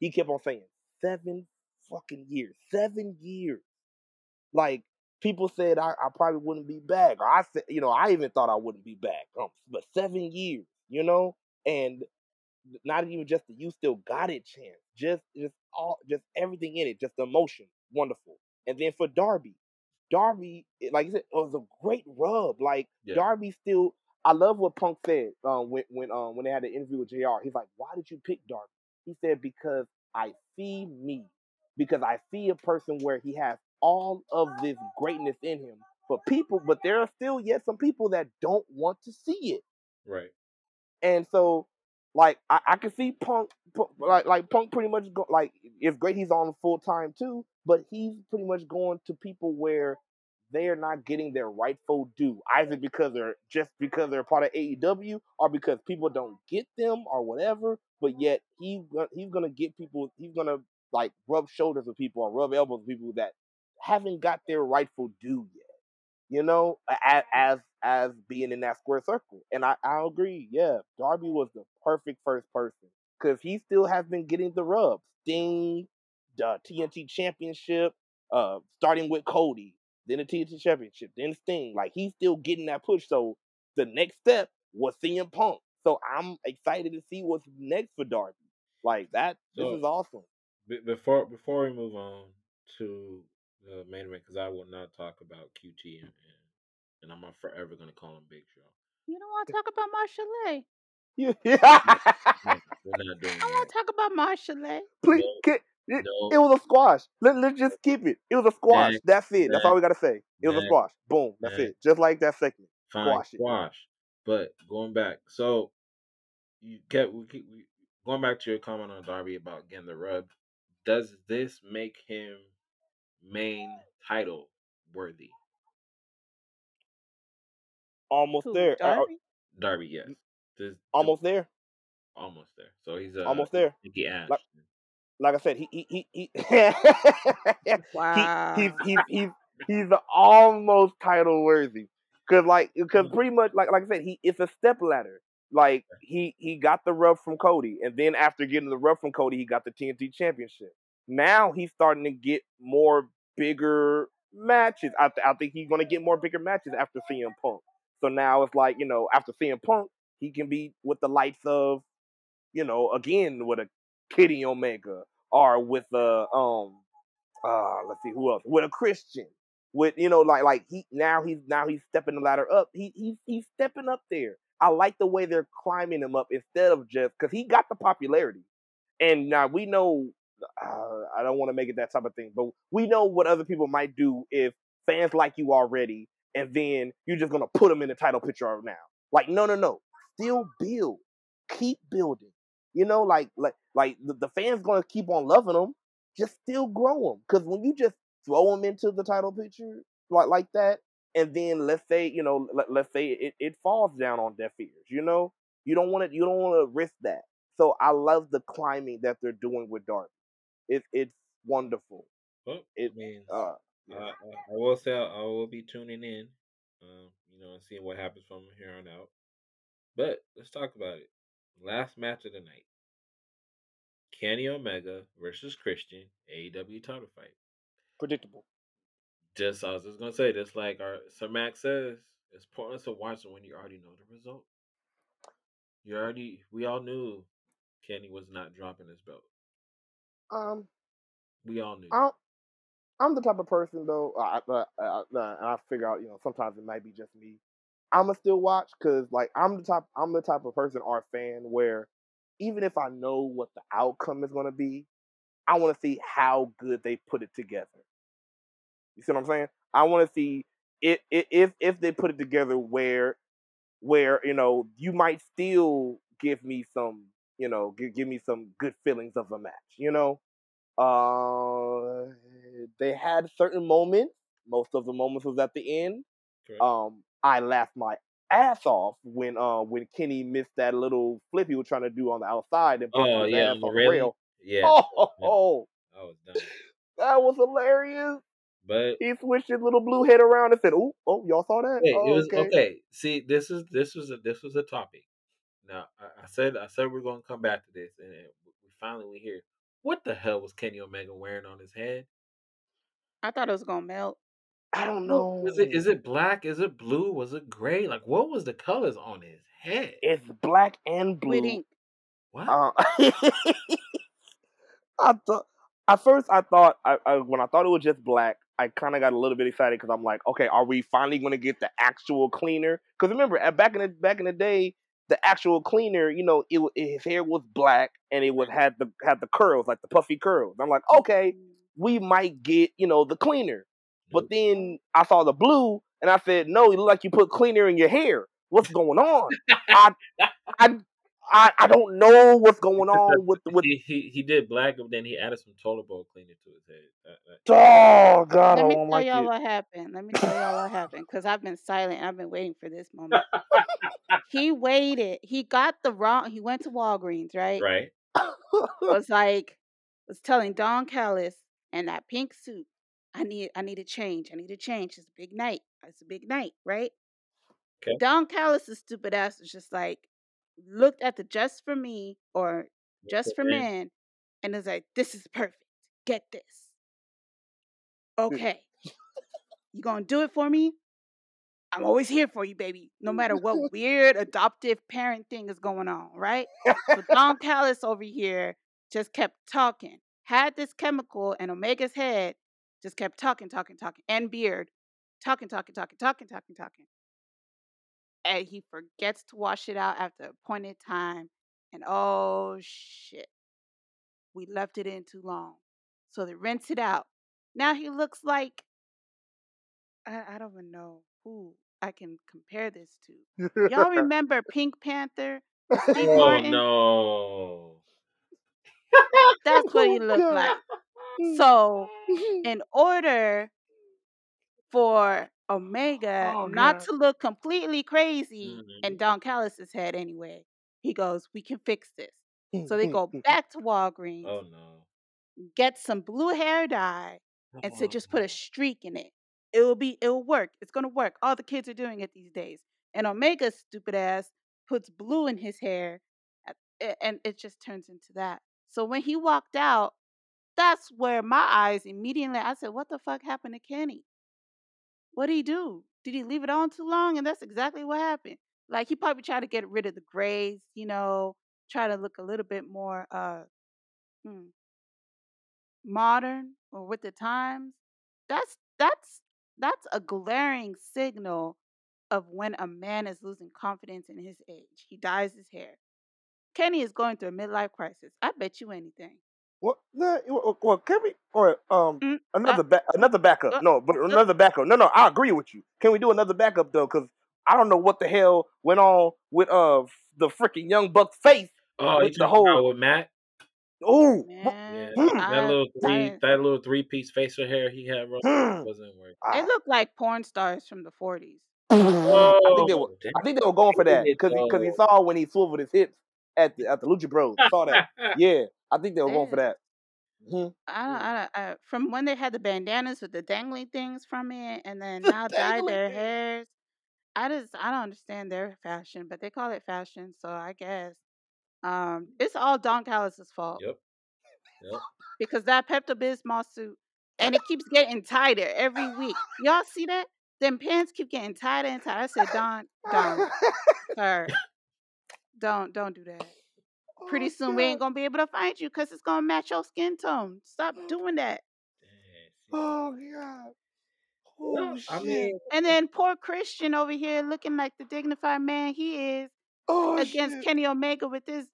He kept on saying seven fucking years, seven years, like people said I, I, probably wouldn't be back. Or I said, you know, I even thought I wouldn't be back. Um, but seven years, you know, and not even just the you still got it chance. Just just all just everything in it, just the emotion, wonderful. And then for Darby, Darby, like I said, it was a great rub. Like yeah. Darby still, I love what Punk said um, when when um, when they had the interview with JR. He's like, "Why did you pick Darby?" He said, "Because I see me, because I see a person where he has all of this greatness in him But people, but there are still yet some people that don't want to see it. Right. And so, like, I, I can see Punk, like, like Punk pretty much go, like, it's great he's on full time too, but he's pretty much going to people where they are not getting their rightful due, either because they're just because they're part of AEW or because people don't get them or whatever. But yet he he's gonna get people. He's gonna like rub shoulders with people or rub elbows with people that haven't got their rightful due yet. You know, as as, as being in that square circle, and I I agree. Yeah, Darby was the perfect first person because he still has been getting the rub. Sting, the TNT Championship, uh, starting with Cody, then the TNT Championship, then Sting. Like he's still getting that push. So the next step was CM Punk. So I'm excited to see what's next for Darby. Like that, so, this is awesome. Before before we move on to the main event because I will not talk about QT and, and, and I'm forever going to call him Big Show. You don't want to talk about Marshall Yeah. We're not doing I want to talk about Marshall Please, no, it, no. it, was a squash. Let, let's just keep it. It was a squash. Next, That's it. Next, That's all we got to say. It was a squash. Boom. That's it. Just like that segment. Fine, squash. Squash. But going back, so you get we, keep, we going back to your comment on Darby about getting the rub. Does this make him main title worthy? Almost Who, there. Darby? Darby, yes. This, almost there. Almost there. So he's uh, almost there. Nikki Ash. Like, like I said, he he he he. wow. He, he's he's he's he's almost title worthy. Cause like, cause mm-hmm. pretty much like like I said, he it's a step ladder. Like he he got the rub from Cody, and then after getting the rub from Cody, he got the TNT Championship. Now he's starting to get more bigger matches. I, th- I think he's going to get more bigger matches after CM Punk. So now it's like, you know, after CM Punk, he can be with the likes of, you know, again with a Kenny Omega or with a um uh let's see who else? With a Christian. With you know like like he now he's now he's stepping the ladder up. He he's he's stepping up there. I like the way they're climbing him up instead of just because he got the popularity. And now we know uh, I don't want to make it that type of thing, but we know what other people might do if fans like you already, and then you're just gonna put them in the title picture now. Like, no, no, no. Still build, keep building. You know, like, like, like the, the fans gonna keep on loving them. Just still grow them, because when you just throw them into the title picture like like that, and then let's say you know, let, let's say it, it falls down on deaf ears. You know, you don't want to you don't want to risk that. So I love the climbing that they're doing with Darby it, it's wonderful. Well, it means uh, yeah. I, I, will say I, will be tuning in, um, you know, and seeing what happens from here on out. But let's talk about it. Last match of the night: Kenny Omega versus Christian AEW title fight. Predictable. Just I was just gonna say, just like our Sir Max says, it's pointless to watch when you already know the result. You already, we all knew Kenny was not dropping his belt. Um, we all knew. I'm, I'm the type of person though. I, I, I, I figure out, you know, sometimes it might be just me. I'ma still watch because, like, I'm the type. I'm the type of person or fan where, even if I know what the outcome is gonna be, I want to see how good they put it together. You see what I'm saying? I want to see it, if if they put it together where where you know you might still give me some you know give, give me some good feelings of a match. You know, uh, they had certain moments. Most of the moments was at the end. Correct. Um, I laughed my ass off when uh when Kenny missed that little flip he was trying to do on the outside and put oh his yeah, ass on the rail. Yeah, Oh, yeah. oh, I was done. that was hilarious. But He switched his little blue head around and said, "Oh, oh, y'all saw that? Wait, oh, it was okay." okay. See, this is this was a this was a topic. Now I, I said I said we're gonna come back to this, and, and we finally we here. What the hell was Kenny Omega wearing on his head? I thought it was gonna melt. I don't know. Is it is it black? Is it blue? Was it gray? Like what was the colors on his head? It's black and blue. With ink. What? Uh, I thought at first I thought I, I when I thought it was just black, I kind of got a little bit excited because I'm like, okay, are we finally going to get the actual cleaner? Because remember, at back in the back in the day, the actual cleaner, you know, it, his hair was black and it would had the had the curls like the puffy curls. I'm like, mm-hmm. okay, we might get you know the cleaner. But then I saw the blue and I said, no, you look like you put cleaner in your hair. What's going on? I, I, I, I don't know what's going on with with. he, he he did black, but then he added some toilet bowl cleaner to his head. That- that- Oh God, Let I me don't tell like y'all it. what happened. Let me tell y'all what happened because I've been silent. I've been waiting for this moment. he waited. He got the wrong. He went to Walgreens, right? right? Was like, was telling Don Callis and that pink suit. I need, I need a change. I need a change. It's a big night. It's a big night, right? 'Kay. Don Callis's stupid ass was just like, looked at the just for me or just for men. and was like, "This is perfect. Get this. Okay, you gonna do it for me? I'm always here for you, baby. No matter what weird adoptive parent thing is going on, right?" So Don Callis over here just kept talking. Had this chemical in Omega's head, just kept talking, talking, talking, and Beard, talking, talking, talking, talking, talking, talking. And he forgets to wash it out after appointed time. And oh shit, we left it in too long. So they rinse it out. Now he looks like I, I don't even know who I can compare this to. Y'all remember Pink Panther? Steve Oh Martin? no! That's what he looked like. So, in order for Omega Oh, not to look completely crazy Mhm. in Don Callis's head anyway, he goes, "We can fix this." So they go back to Walgreens, Oh no! get some blue hair dye, and Oh, "Just put a streak in it. It will be. It will work. It's gonna work. All the kids are doing it these days." And Omega's stupid ass puts blue in his hair, and it just turns into that. So when he walked out, that's where my eyes immediately. I said, "What the fuck happened to Kenny? What did he do? Did he leave it on too long?" And that's exactly what happened. Like he probably tried to get rid of the grays, you know, try to look a little bit more uh hmm, modern or with the times. That's that's that's a glaring signal of when a man is losing confidence in his age. He dyes his hair. Kenny is going through a midlife crisis. I bet you anything. What? Nah, well, well, can we or um Mm, another ba- another backup? uh, No, but another backup. No, no, I agree with you. Can we do another backup though? Because I don't know what the hell went on with uh the freaking young buck face. Oh, you with the whole- with Matt? Oh, Man, Hmm. That little three, I- that little three piece facial hair he had bro, Hmm. wasn't working. they I, look like porn stars from the 40s. I think they Oh, were. damn. I think they were going for that because because he, saw when he swiveled his hips at the at the Lucha Bros. Saw that. yeah, I think they were going for that. hmm I don't, I don't, I, from when they had the bandanas with the dangling things from it, and then now dyed dangling their hairs. I just I don't understand their fashion, but they call it fashion, so I guess um it's all Don Callis's fault Yep. Yep. because that Pepto Bismol suit, and it keeps getting tighter every week. Y'all see that? Them pants keep getting tighter and tighter. I said, Don, Don, sir, don't don't do that. Pretty Oh, soon we ain't gonna be able to find you because it's gonna match your skin tone. Stop doing that. Oh God. Oh shit. I mean, And then poor Christian over here looking like the dignified man he is oh against shit. Kenny Omega with this.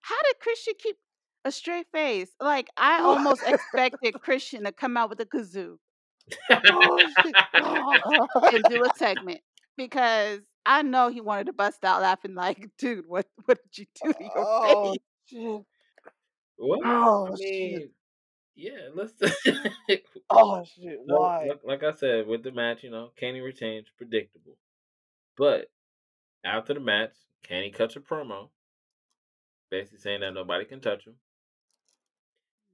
How did Christian keep a straight face? Like I almost expected Christian to come out with a kazoo. Oh, shit. Oh. and do a segment because I know he wanted to bust out laughing like, dude, what what did you do to your Oh, face? shit. Well, Oh, I shit. yeah, let's. Oh, shit. No, Why? like, like I said, with the match, you know, Kenny retains, predictable. But after the match, Kenny cuts a promo, basically saying that nobody can touch him.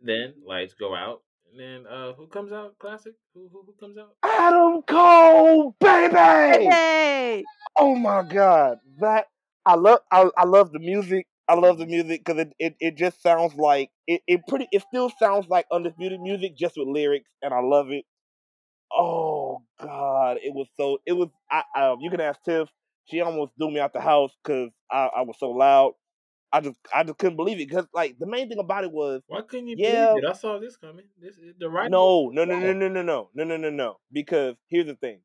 Then lights go out, and then uh, who comes out? Classic. Who who, who comes out? Adam Cole, baby! Hey, Oh my god, that I love. I, I love the music. I love the music because it, it, it just sounds like it, it pretty. It still sounds like undisputed music, just with lyrics, and I love it. Oh god, it was so. It was. I, I you can ask Tiff. She almost threw me out the house because I, I was so loud. I just I just couldn't believe it because like the main thing about it was Why couldn't you Yeah. believe it? I saw this coming. This the right. no, no, no, no, no, no, no, no, no, no, no. Because here's the thing,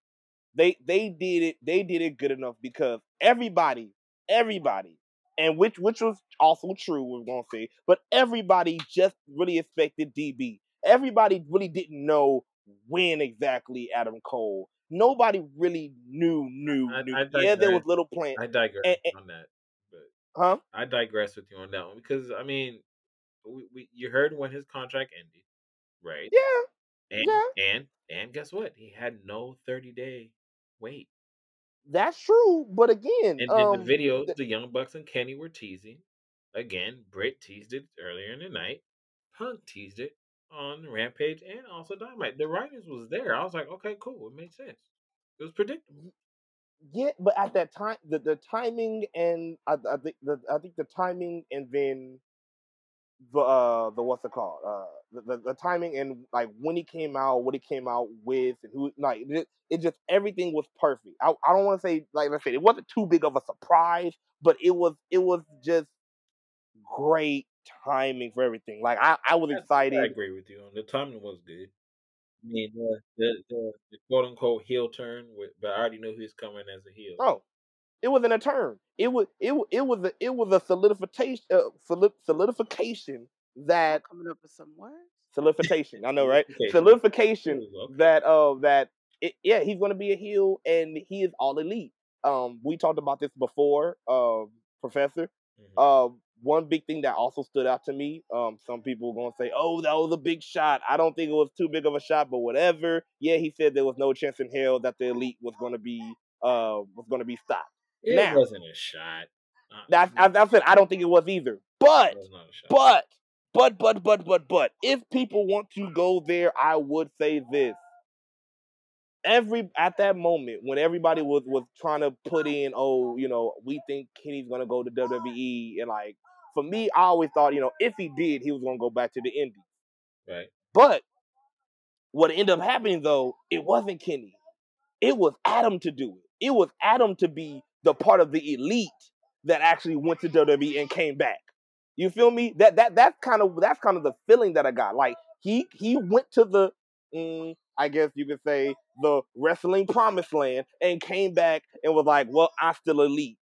they they did it. They did it good enough because everybody, everybody, and which which was also true. We're gonna say, but everybody just really expected DB. Everybody really didn't know when exactly Adam Cole. Nobody really knew, knew, I- knew. I yeah, there was little plans, I digress And- and- on that, huh? I digress with you on that one because I mean, we, we you heard when his contract ended, right? Yeah, And yeah. and and guess what? He had no thirty day wait. that's true. But again, And in um, the videos, th- the Young Bucks and Kenny were teasing. Again, Britt teased it earlier in the night. Punk teased it on Rampage and also Dynamite. The writers was there. I was like, okay, cool. It made sense. It was predictable. Yeah, but at that time, the, the timing and I, I think the I think the timing and then the uh the what's it called uh the, the, the timing and like when he came out, what he came out with, and who like it, it just everything was perfect. I I don't want to say like I said it wasn't too big of a surprise, but it was it was just great timing for everything. Like I I was excited. I agree with you on the timing was good. I mean, the the, the, the quote unquote heel turn, with, but I already knew he was coming as a heel. Oh, it wasn't a turn. It was it wa- it was a it was a solidification uh, solidification that coming up with some words. solidification. I know, right? Solidification. Solidification okay. that uh that it, yeah he's gonna be a heel and he is all elite. Um, we talked about this before, um, Professor. Mhm. Um, one big thing that also stood out to me. Um, some people gonna say, "Oh, that was a big shot." I don't think it was too big of a shot, but whatever. Yeah, he said there was no chance in hell that the elite was gonna be uh was gonna be stopped. it now- wasn't a shot. Uh, That's I, I said I don't think it was either. But was not a shot. but but but but but but if people want to go there, I would say this. Every at that moment when everybody was was trying to put in, oh, you know, we think Kenny's gonna go to WWE, and like for me, I always thought, you know, if he did, he was gonna go back to the Indies. right? But what ended up happening though, it wasn't Kenny. It was Adam to do it. It was Adam to be the part of the elite that actually went to WWE and came back. You feel me? That that that's kind of that's kind of the feeling that I got. Like he he went to the mm, I guess you could say the wrestling promised land and came back and was like, well, I'm still elite.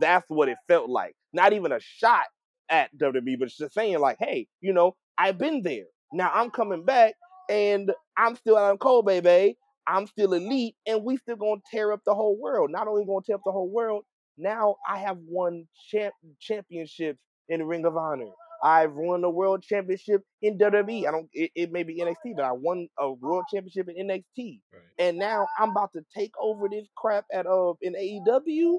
That's what it felt like. Not even a shot at WWE, but just saying like, hey, you know, I've been there. Now I'm coming back and I'm still Adam Cole, baby. I'm still elite, and we still gonna tear up the whole world. Not only gonna tear up the whole world, now I have won champ championships in the Ring of Honor. I've won a world championship in WWE. I don't. It, it may be NXT, but I won a world championship in NXT, Right. and now I'm about to take over this crap at uh in AEW.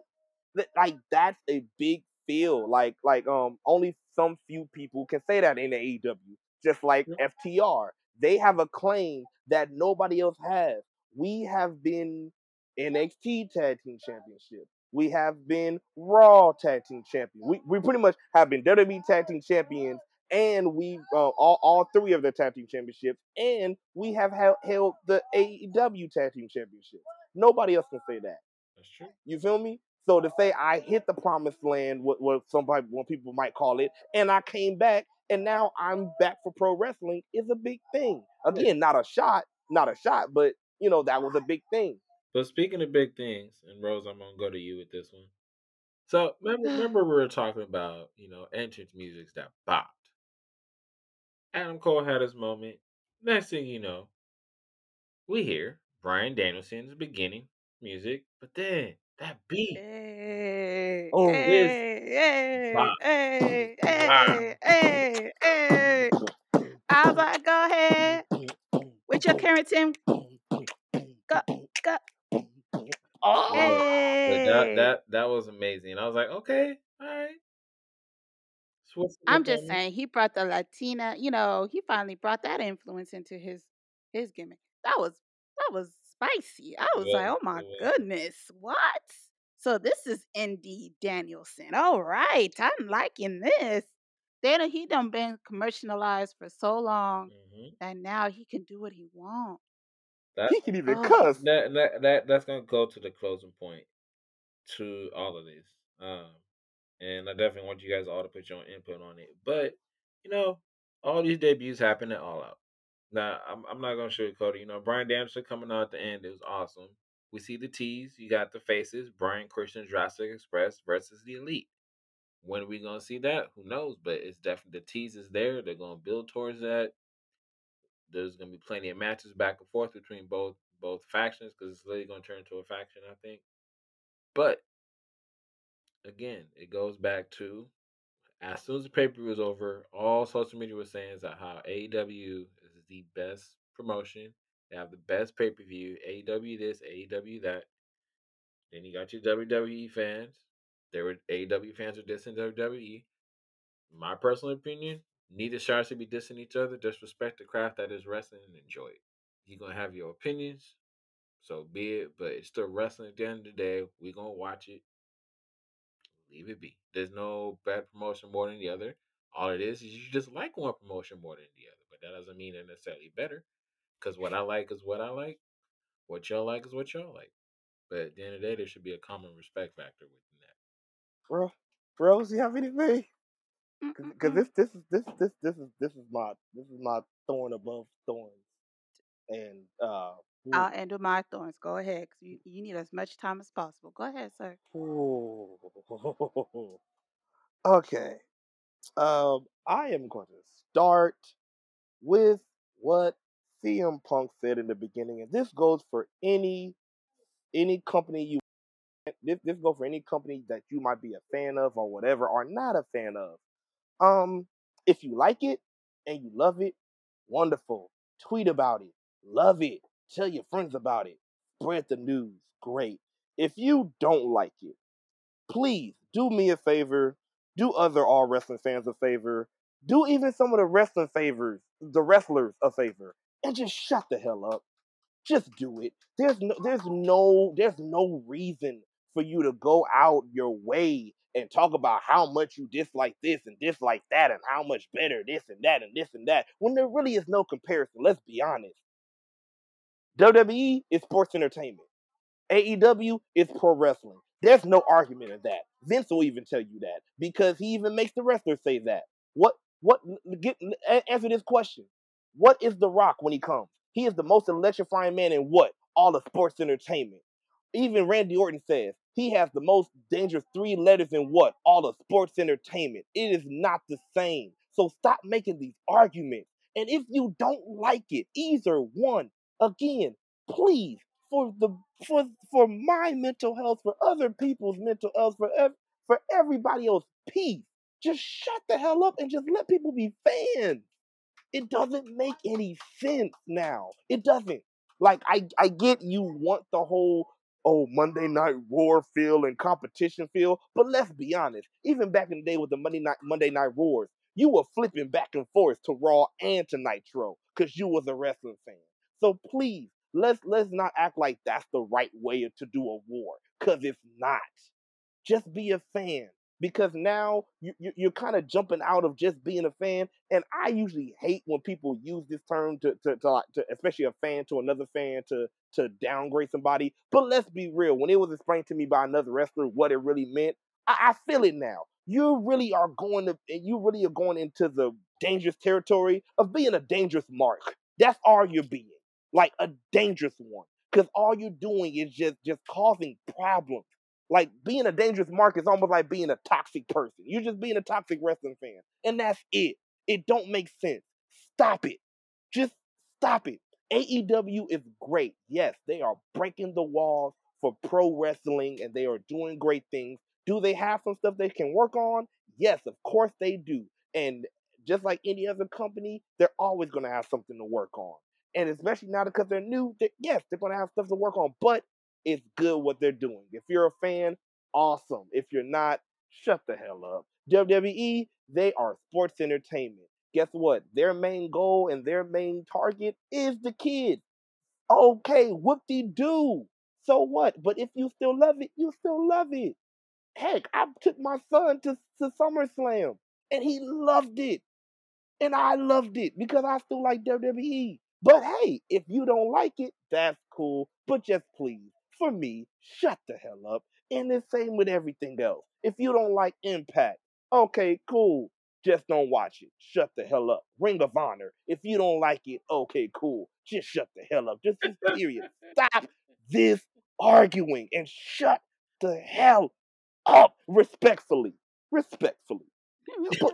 That like that's a big feel. Like like um only some few people can say that in AEW. Just like FTR, they have a claim that nobody else has. We have been NXT Tag Team Championship. We have been Raw Tag Team Champion. We, we pretty much have been WWE Tag Team Champions, and we uh, all all three of the Tag Team Championships, and we have held, held the AEW Tag Team Championship. Nobody else can say that. That's true. You feel me? So to say I hit the promised land, what, what somebody, what people might call it, and I came back, and now I'm back for pro wrestling is a big thing. Again, not a shot, not a shot, but you know that was a big thing. But speaking of big things, and Rose, I'm gonna go to you with this one. So remember, remember we were talking about you know entrance musics that bopped. Adam Cole had his moment. Next thing you know, we hear Bryan Danielson's beginning music, but then that beat. Hey, Oh, hey, bop. hey, hey, hey, hey, hey. I was like, go ahead with your Carrington. Go, go. Oh, But that that that was amazing. I was like, okay, all right. I'm just saying he brought the Latina, you know, he finally brought that influence into his his gimmick. That was that was spicy. I was like, oh my was. goodness, what? So this is Indy Danielson. All right, I'm liking this. Then he done been commercialized for so long hmm that now he can do what he wants. That he can even Oh, cuss. that that that that's gonna go to the closing point to all of this. Um, and I definitely want you guys all to put your own input on it. But you know, all these debuts happen at All Out. Now, I'm I'm not gonna sugarcoat it. You know, Bryan Danielson coming out at the end, it was awesome. We see the tees. You got the faces. Bryan Christian, Jurassic Express versus the Elite. When are we gonna see that? Who knows? But it's definitely the tease is there. They're gonna build towards that. There's gonna be plenty of matches back and forth between both both factions because it's literally gonna turn into a faction, I think. But again, it goes back to as soon as the pay per view was over, all social media was saying is that how AEW is the best promotion. They have the best pay per view. AEW this, AEW that. Then you got your WWE fans. There were AEW fans are dissing WWE. My personal opinion, neither side should be dissing each other. Just respect the craft that is wrestling and enjoy it. You're gonna have your opinions, so be it. But it's still wrestling at the end of the day. We're gonna watch it. Leave it be. There's no bad promotion more than the other. All it is is you just like one promotion more than the other. But that doesn't mean they're necessarily better. Because what I like is what I like. What y'all like is what y'all like. But at the end of the day, there should be a common respect factor within that. Bro, Rose, you have anything? Because this this is this this this is this is my this is my thorn above thorns, and uh, I'll end with my thorns. Go ahead, 'cause you, you need as much time as possible. Go ahead, sir. ooh. okay. Um, I am going to start with what CM Punk said in the beginning, and this goes for any any company you this this goes for any company that you might be a fan of or whatever or not a fan of. Um, if you like it and you love it, wonderful. Tweet about it. Love it. Tell your friends about it. Spread the news. Great. If you don't like it, please do me a favor. Do other all wrestling fans a favor. Do even some of the wrestling favors, the wrestlers a favor, and just shut the hell up. Just do it. There's no, there's no, there's no reason for you to go out your way and talk about how much you dislike this and dislike that and how much better this and that and this and that when there really is no comparison. Let's be honest. WWE is sports entertainment. AEW is pro wrestling. There's no argument of that. Vince will even tell you that because he even makes the wrestlers say that. What? What? Get answer this question. What is The Rock when he comes? He is the most electrifying man in what? All of sports entertainment. Even Randy Orton says he has the most dangerous three letters in what? All of sports entertainment. It is not the same. So stop making these arguments. And if you don't like it, either one, again, please, for the for for my mental health, for other people's mental health, for ev- for everybody else, peace. Just shut the hell up and just let people be fans it doesn't make any sense now. It doesn't. Like I I get you want the whole oh Monday night roar feel and competition feel, but let's be honest. Even back in the day with the Monday night Monday night roars, you were flipping back and forth to Raw and to Nitro because you was a wrestling fan. So please let's let's not act like that's the right way to do a war because it's not just be a fan because now you, you, you're kind of jumping out of just being a fan and i usually hate when people use this term to, to, to, like, to especially a fan to another fan to to downgrade somebody but let's be real when it was explained to me by another wrestler what it really meant i, I feel it now. You really are going to you really are going into the dangerous territory of being a dangerous mark. That's all you're being like a dangerous one because all you're doing is just just causing problems like being a dangerous mark is almost like being a toxic person. You're just being a toxic wrestling fan. And that's it. It don't make sense. Stop it. Just stop it. AEW is great. Yes, they are breaking the walls for pro wrestling and they are doing great things. Do they have some stuff they can work on? Yes, of course they do. And just like any other company, they're always going to have something to work on. And especially now because they're new, they're, yes, they're going to have stuff to work on, but it's good what they're doing. If you're a fan, awesome. If you're not, shut the hell up. WWE, they are sports entertainment. Guess what? Their main goal and their main target is the kids. Okay, whoop de doo. So what? But if you still love it, you still love it. Heck, I took my son to, to SummerSlam and he loved it. And I loved it because I still like WWE. But hey, if you don't like it, that's cool. But just please, for me, shut the hell up. And the same with everything else. If you don't like Impact, okay, cool. Just don't watch it. Shut the hell up. Ring of Honor. If you don't like it, okay, cool. Just shut the hell up. Just this period. Stop this arguing and shut the hell up respectfully. Respectfully. But,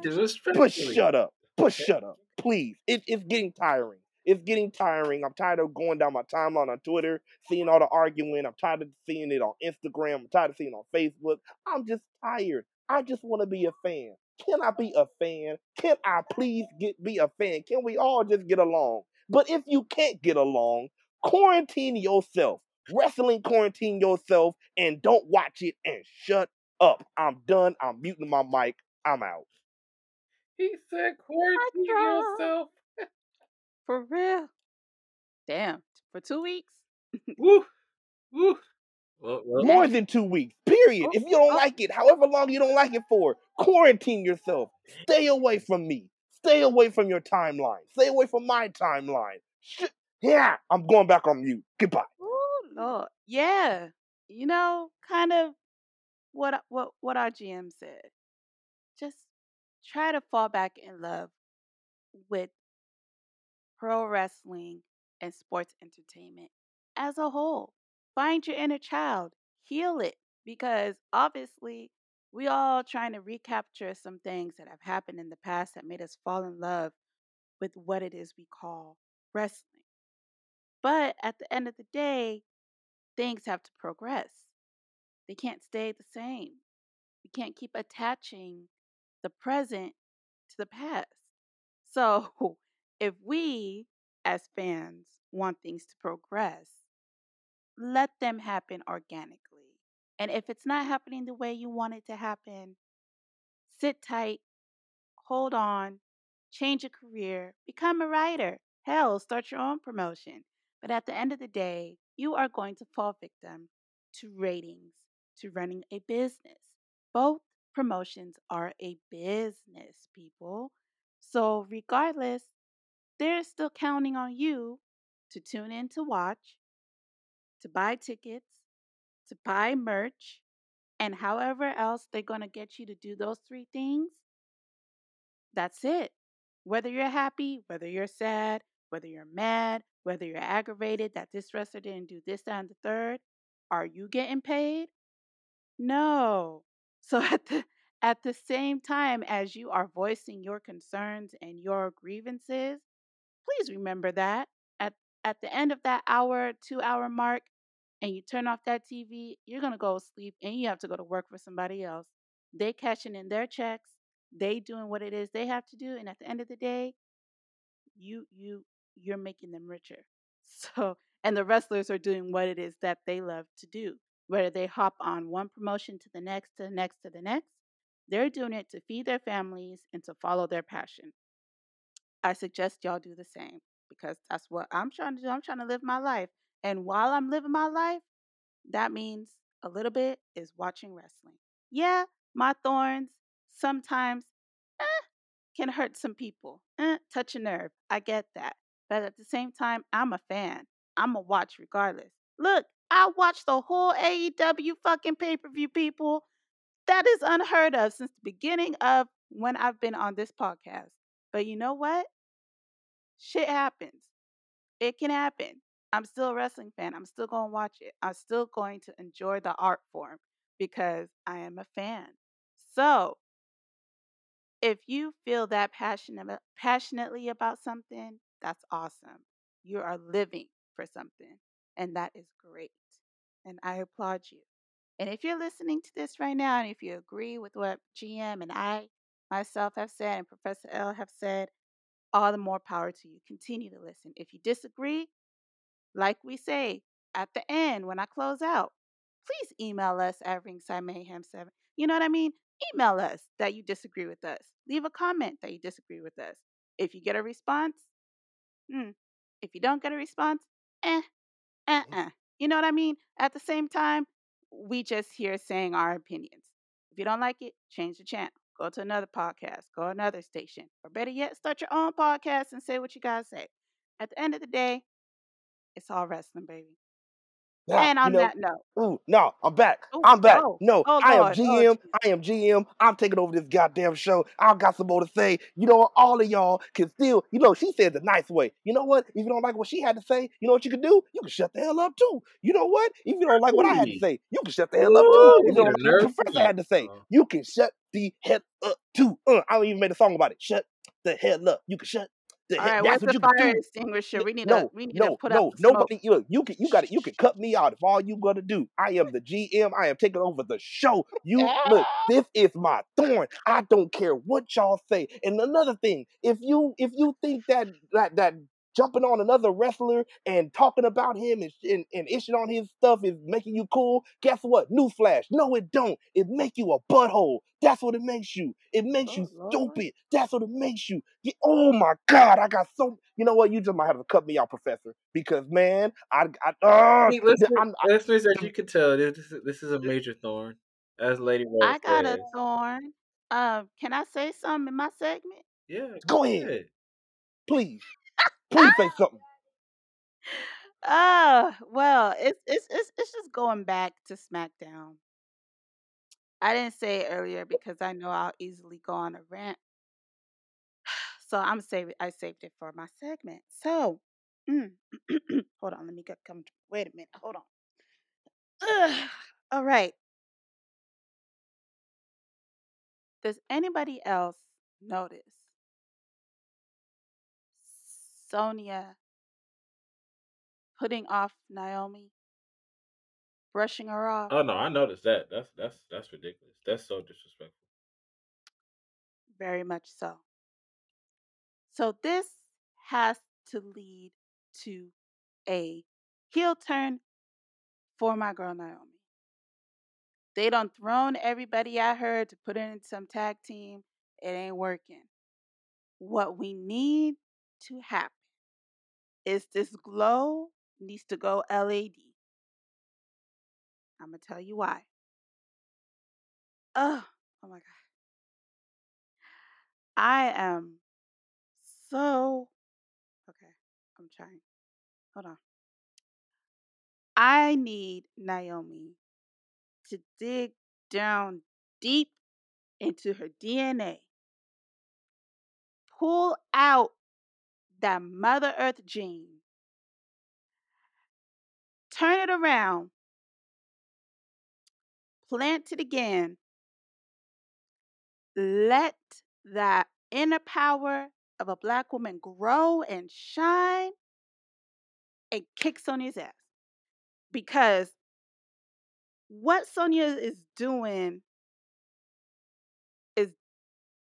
but shut up. But shut up. Please. It, it's getting tiring. It's getting tiring. I'm tired of going down my timeline on Twitter, seeing all the arguing. I'm tired of seeing it on Instagram. I'm tired of seeing it on Facebook. I'm just tired. I just want to be a fan. Can I be a fan? Can I please get be a fan? Can we all just get along? But if you can't get along, quarantine yourself. Wrestling quarantine yourself and don't watch it and shut up. I'm done. I'm muting my mic. I'm out. He said quarantine yourself. For real. Damn. For two weeks? Woo. Woo. Well, well, More than two weeks, period. Oh, If you don't oh. like it, however long you don't like it for, quarantine yourself. Stay away from me. Stay away from your timeline. Stay away from my timeline. Sh- yeah, I'm going back on mute. Goodbye. Oh Lord. Yeah. You know, kind of what what what our GM said. Just try to fall back in love with pro wrestling and sports entertainment as a whole. Find your inner child, heal it, because obviously we all trying to recapture some things that have happened in the past that made us fall in love with what it is we call wrestling. But at the end of the day, things have to progress. They can't stay the same. We can't keep attaching the present to the past. So, if we as fans want things to progress, let them happen organically. And if it's not happening the way you want it to happen, sit tight, hold on, change a career, become a writer. Hell, start your own promotion. But at the end of the day, you are going to fall victim to ratings, to running a business. Both promotions are a business, people. So, regardless, they're still counting on you to tune in to watch, to buy tickets, to buy merch, and however else they're going to get you to do those three things. That's it. Whether you're happy, whether you're sad, whether you're mad, whether you're aggravated that this wrestler didn't do this, that, and the third, are you getting paid? No. So at the at the same time as you are voicing your concerns and your grievances, please remember that at at the end of that hour, 2 hour mark and you turn off that TV, you're going to go sleep and you have to go to work for somebody else. They cashing in their checks, they doing what it is they have to do and at the end of the day, you you you're making them richer. So and the wrestlers are doing what it is that they love to do. Whether they hop on one promotion to the next, to the next, to the next, they're doing it to feed their families and to follow their passion. I suggest y'all do the same because that's what I'm trying to do. I'm trying to live my life. And while I'm living my life, that means a little bit is watching wrestling. Yeah, my thorns sometimes eh, can hurt some people, eh, touch a nerve. I get that. But at the same time, I'm a fan. I'm a watch regardless. Look, I watched the whole AEW fucking pay per view, people. That is unheard of since the beginning of when I've been on this podcast. But you know what? Shit happens. It can happen. I'm still a wrestling fan. I'm still going to watch it. I'm still going to enjoy the art form because I am a fan. So, if you feel that passionate passionately about something, that's awesome. You are living for something. And that is great. And I applaud you. And if you're listening to this right now, and if you agree with what GM and I myself have said and Professor L have said, all the more power to you. Continue to listen. If you disagree, like we say at the end when I close out, please email us at Ringside Mayhem 7. You know what I mean? Email us that you disagree with us. Leave a comment that you disagree with us. If you get a response, hmm. If you don't get a response, eh, uh, uh. You know what I mean? At the same time, we just here saying our opinions. If you don't like it, change the channel. Go to another podcast. Go another station. Or better yet, start your own podcast and say what you guys say. At the end of the day, it's all wrestling, baby. Yeah, and on you know, that note, Ooh, no, I'm back. Ooh, I'm back. oh, no, oh, I am Lord, oh, GM. I am GM. I'm taking over this goddamn show. I got some more to say. You know what? All of y'all can still, you know, she said the nice way. You know what? If you don't like what she had to say, you know what you can do? You can shut the hell up too. You know what? If you don't like what I had to say, you can shut the hell up too. If you Ooh, don't like what nerve Professor had to say, Oh. you can shut the hell up too. Uh, I don't even made a song about it. Shut the hell up. You can shut the All hell. right, That's where's what the you can fire do. extinguisher? We need No, to we need to no, put no, the smoke. nobody. You you can you got it. You can cut me out if all you gonna do. I am the GM. I am taking over the show. You look. This is my thorn. I don't care what y'all say. And another thing, if you if you think that that that jumping on another wrestler and talking about him and and, and issuing on his stuff is making you cool, guess what? Newsflash. No, it don't. It make you a butthole. That's what it makes you. It makes Oh you Lord. stupid. That's what it makes you. You- Oh my God, I got so. You know what? You just might have to cut me out, Professor, because man, I, I, uh, See, listeners, I'm, I, listeners, as you can tell, this is, this is a major thorn, as Lady Rose I got a thorn. Um, can I say something in my segment? Yeah, Go ahead. ahead. please, please say something. Oh, well, it's it's it's it's just going back to SmackDown. I didn't say it earlier because I know I'll easily go on a rant. So I'm saving I saved it for my segment. So mm, hold on, let me get come wait a minute. Hold on. Ugh. All right. Does anybody else notice Sonya putting off Naomi, brushing her off? Oh no, I noticed that. That's that's that's ridiculous. That's so disrespectful. Very much so. So this has to lead to a heel turn for my girl Naomi. They done thrown everybody at her to put her in some tag team. It ain't working. What we need to happen is this glow needs to go LED. I'm gonna tell you why. Oh, oh my god. I am so okay. I'm trying. Hold on. I need Naomi to dig down deep into her DNA, pull out that Mother Earth gene, turn it around, plant it again, let that inner power of a black woman grow and shine and kick Sonya's ass. Because what Sonya is doing is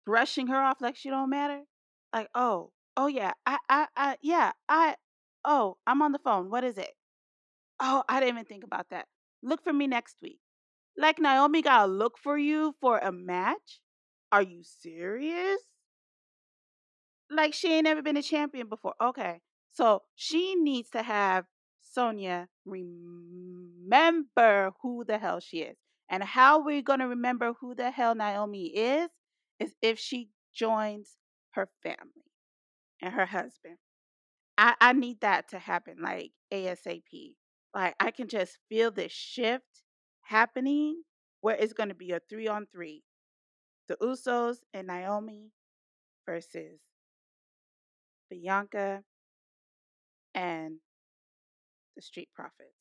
brushing her off like she don't matter. Like, oh, oh yeah, I, I, I, yeah, I, oh, I'm on the phone. What is it? Oh, I didn't even think about that. Look for me next week. Like Naomi gotta look for you for a match? Are you serious? Like she ain't never been a champion before. Okay. So she needs to have Sonya remember who the hell she is. And how we're going to remember who the hell Naomi is is if she joins her family and her husband. I, I need that to happen like ASAP. Like I can just feel this shift happening where it's going to be a three on three. The Usos and Naomi versus Bianca and the Street Profits.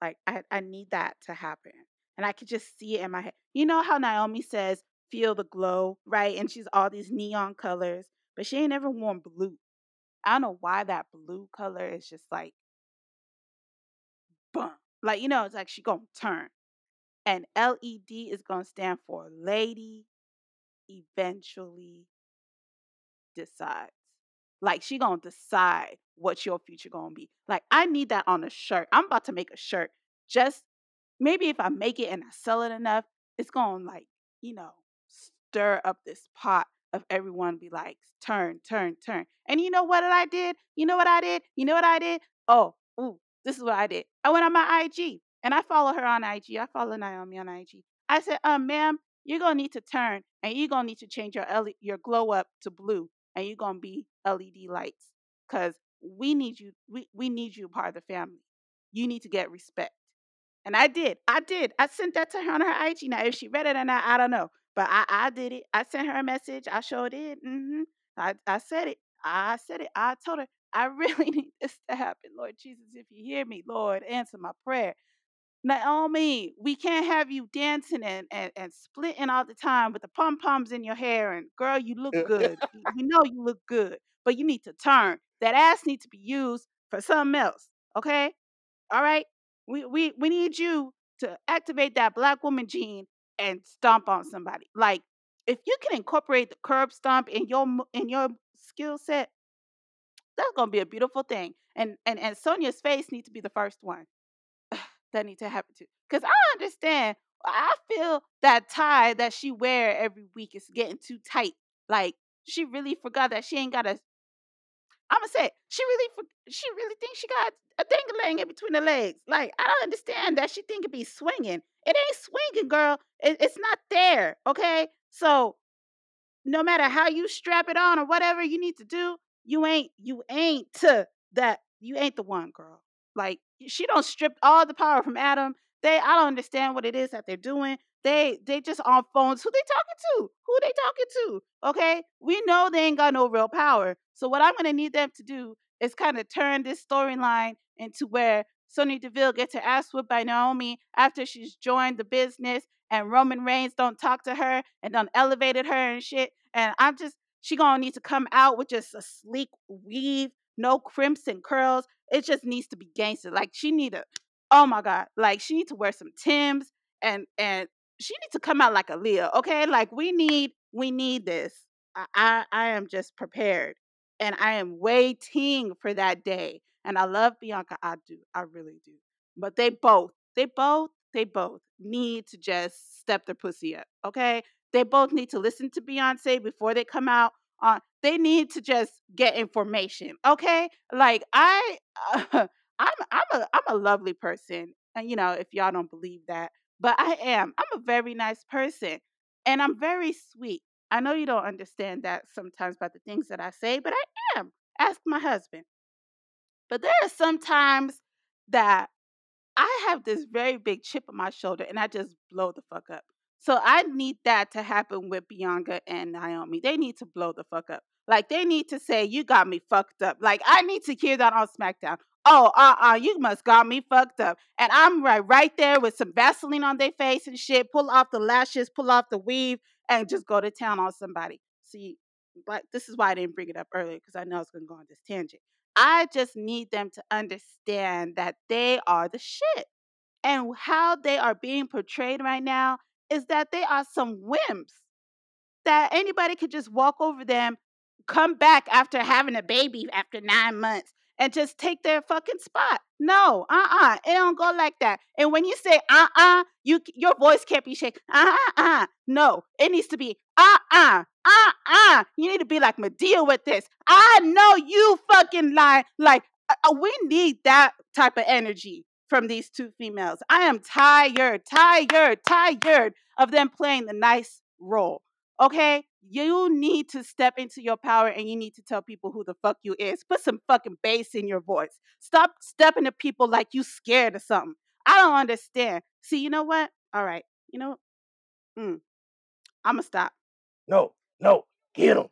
Like I, I need that to happen. And I could just see it in my head. You know how Naomi says, feel the glow, right? And she's all these neon colors, but she ain't ever worn blue. I don't know why that blue color is just like, boom. Like, you know, it's like she gonna turn. And LED is gonna stand for lady eventually decides. Like she gonna decide what your future gonna be. Like I need that on a shirt. I'm about to make a shirt. Just maybe if I make it and I sell it enough, it's gonna like, you know, stir up this pot of everyone be like, turn, turn, turn. And you know what I did? You know what I did? You know what I did? Oh, ooh, this is what I did. I went on my IG and I follow her on IG. I follow Naomi on IG. I said, um, ma'am, you're gonna need to turn and you're gonna need to change your LED, your glow up to blue and you're gonna be LED lights. Cause we need you, we, we need you part of the family. You need to get respect. And I did. I did. I sent that to her on her IG. Now, if she read it or not, I don't know. But I, I did it. I sent her a message. I showed it. Mm-hmm. I, I said it. I said it. I told her, I really need this to happen. Lord Jesus, if you hear me, Lord, answer my prayer. Naomi, we can't have you dancing and, and, and splitting all the time with the pom poms in your hair. And girl, you look good. we know you look good, but you need to turn. That ass needs to be used for something else. Okay? All right? We, we, we need you to activate that black woman gene and stomp on somebody. Like, if you can incorporate the curb stomp in your in your skill set, that's gonna be a beautiful thing. And and and Sonya's face needs to be the first one that need to happen to. Because I understand. I feel that tie that she wear every week is getting too tight. Like she really forgot that she ain't got a. I'm gonna say she really she really thinks she got a dangling in between the legs. Like I don't understand that she think it be swinging. It ain't swinging, girl. It, it's not there. Okay, so no matter how you strap it on or whatever you need to do, you ain't you ain't to that you ain't the one, girl. Like she don't strip all the power from Adam. They I don't understand what it is that they're doing. They they just on phones. Who they talking to? Who they talking to? Okay, we know they ain't got no real power. So what I'm gonna need them to do is kind of turn this storyline into where Sonya Deville gets her ass whipped by Naomi after she's joined the business, and Roman Reigns don't talk to her and done elevated her and shit. And I'm just she gonna need to come out with just a sleek weave, no crimps and curls. It just needs to be gangster. Like she need to, oh my god, like she need to wear some Tims and and she needs to come out like a Aaliyah. Okay, like we need we need this. I I, I am just prepared, and I am waiting for that day. And I love Bianca. I do. I really do. But they both, they both, they both need to just step their pussy up. Okay, they both need to listen to Beyonce before they come out uh, they need to just get information. Okay, like I, uh, I'm, I'm a, I'm a lovely person, and you know, if y'all don't believe that, but I am. I'm a very nice person, and I'm very sweet. I know you don't understand that sometimes by the things that I say, but I am. Ask my husband. But there are some times that I have this very big chip on my shoulder and I just blow the fuck up. So I need that to happen with Bianca and Naomi. They need to blow the fuck up. Like they need to say, "You got me fucked up." Like I need to hear that on SmackDown. Oh, uh, uh, you must got me fucked up. And I'm right, right there with some Vaseline on their face and shit. Pull off the lashes, pull off the weave, and just go to town on somebody. See, but this is why I didn't bring it up earlier because I know I was going to go on this tangent. I just need them to understand that they are the shit. And how they are being portrayed right now is that they are some wimps that anybody could just walk over them, come back after having a baby after nine months, and just take their fucking spot. No, uh uh it don't go like that. And when you say uh uh, you your voice can't be shaken. Uh uh uh, no, it needs to be uh uh uh uh. You need to be like, Madea with this. I know you fucking lie. Like uh, uh, we need that type of energy from these two females. I am tired, tired, tired of them playing the nice role. Okay? You need to step into your power and you need to tell people who the fuck you is. Put some fucking bass in your voice. Stop stepping to people like you scared of something. I don't understand. See, you know what? All right. You know, mm, I'm going to stop. No, no, get him.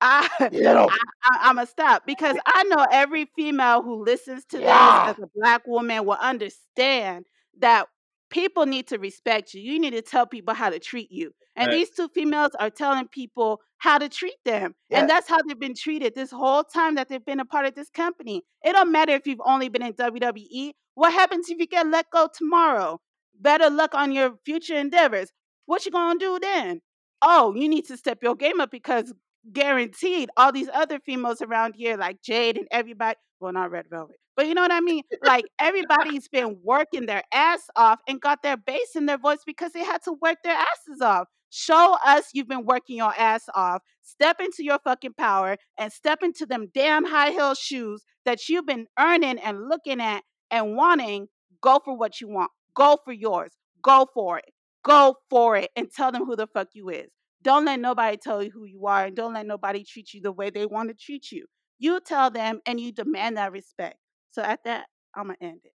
I, I, am gonna stop because I know every female who listens to yeah. this as a black woman will understand that people need to respect you. You need to tell people how to treat you. And Right. these two females are telling people how to treat them. Yeah. And that's how they've been treated this whole time that they've been a part of this company. It don't matter if you've only been in WWE. What happens if you get let go tomorrow? Better luck on your future endeavors. What you gonna do then? Oh, you need to step your game up because guaranteed all these other females around here, like Jade and everybody, well, not Red Velvet, but you know what I mean? Like everybody's been working their ass off and got their bass in their voice because they had to work their asses off. Show us you've been working your ass off. Step into your fucking power and step into them damn high heel shoes that you've been earning and looking at and wanting. Go for what you want. Go for yours. Go for it. Go for it and tell them who the fuck you is. Don't let nobody tell you who you are and don't let nobody treat you the way they want to treat you. You tell them and you demand that respect. So at that, I'm going to end it.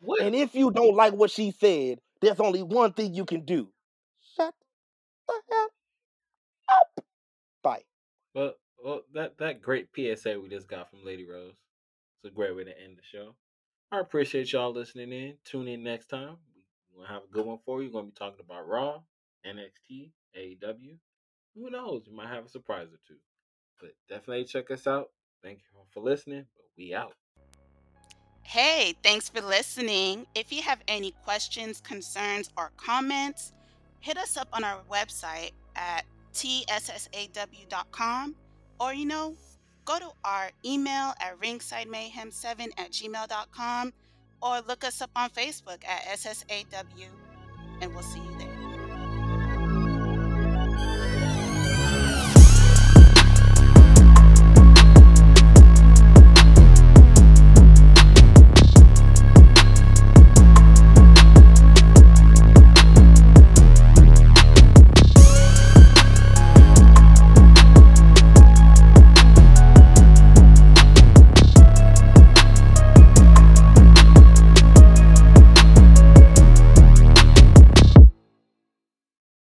What? And if you don't like what she said, there's only one thing you can do. Shut the hell up. Bye. Well, well, that that great PSA we just got from Lady Rose. It's a great way to end the show. I appreciate y'all listening in. Tune in next time. We're gonna have a good one for you. We're gonna be talking about Raw, NXT, AEW. Who knows? You might have a surprise or two. But definitely check us out. Thank you for listening. But we out. Hey, thanks for listening. If you have any questions, concerns, or comments, hit us up on our website at tssaw.com or, you know, go to our email at ringsidemayhem7 at gmail.com or look us up on Facebook at SSAW and we'll see you.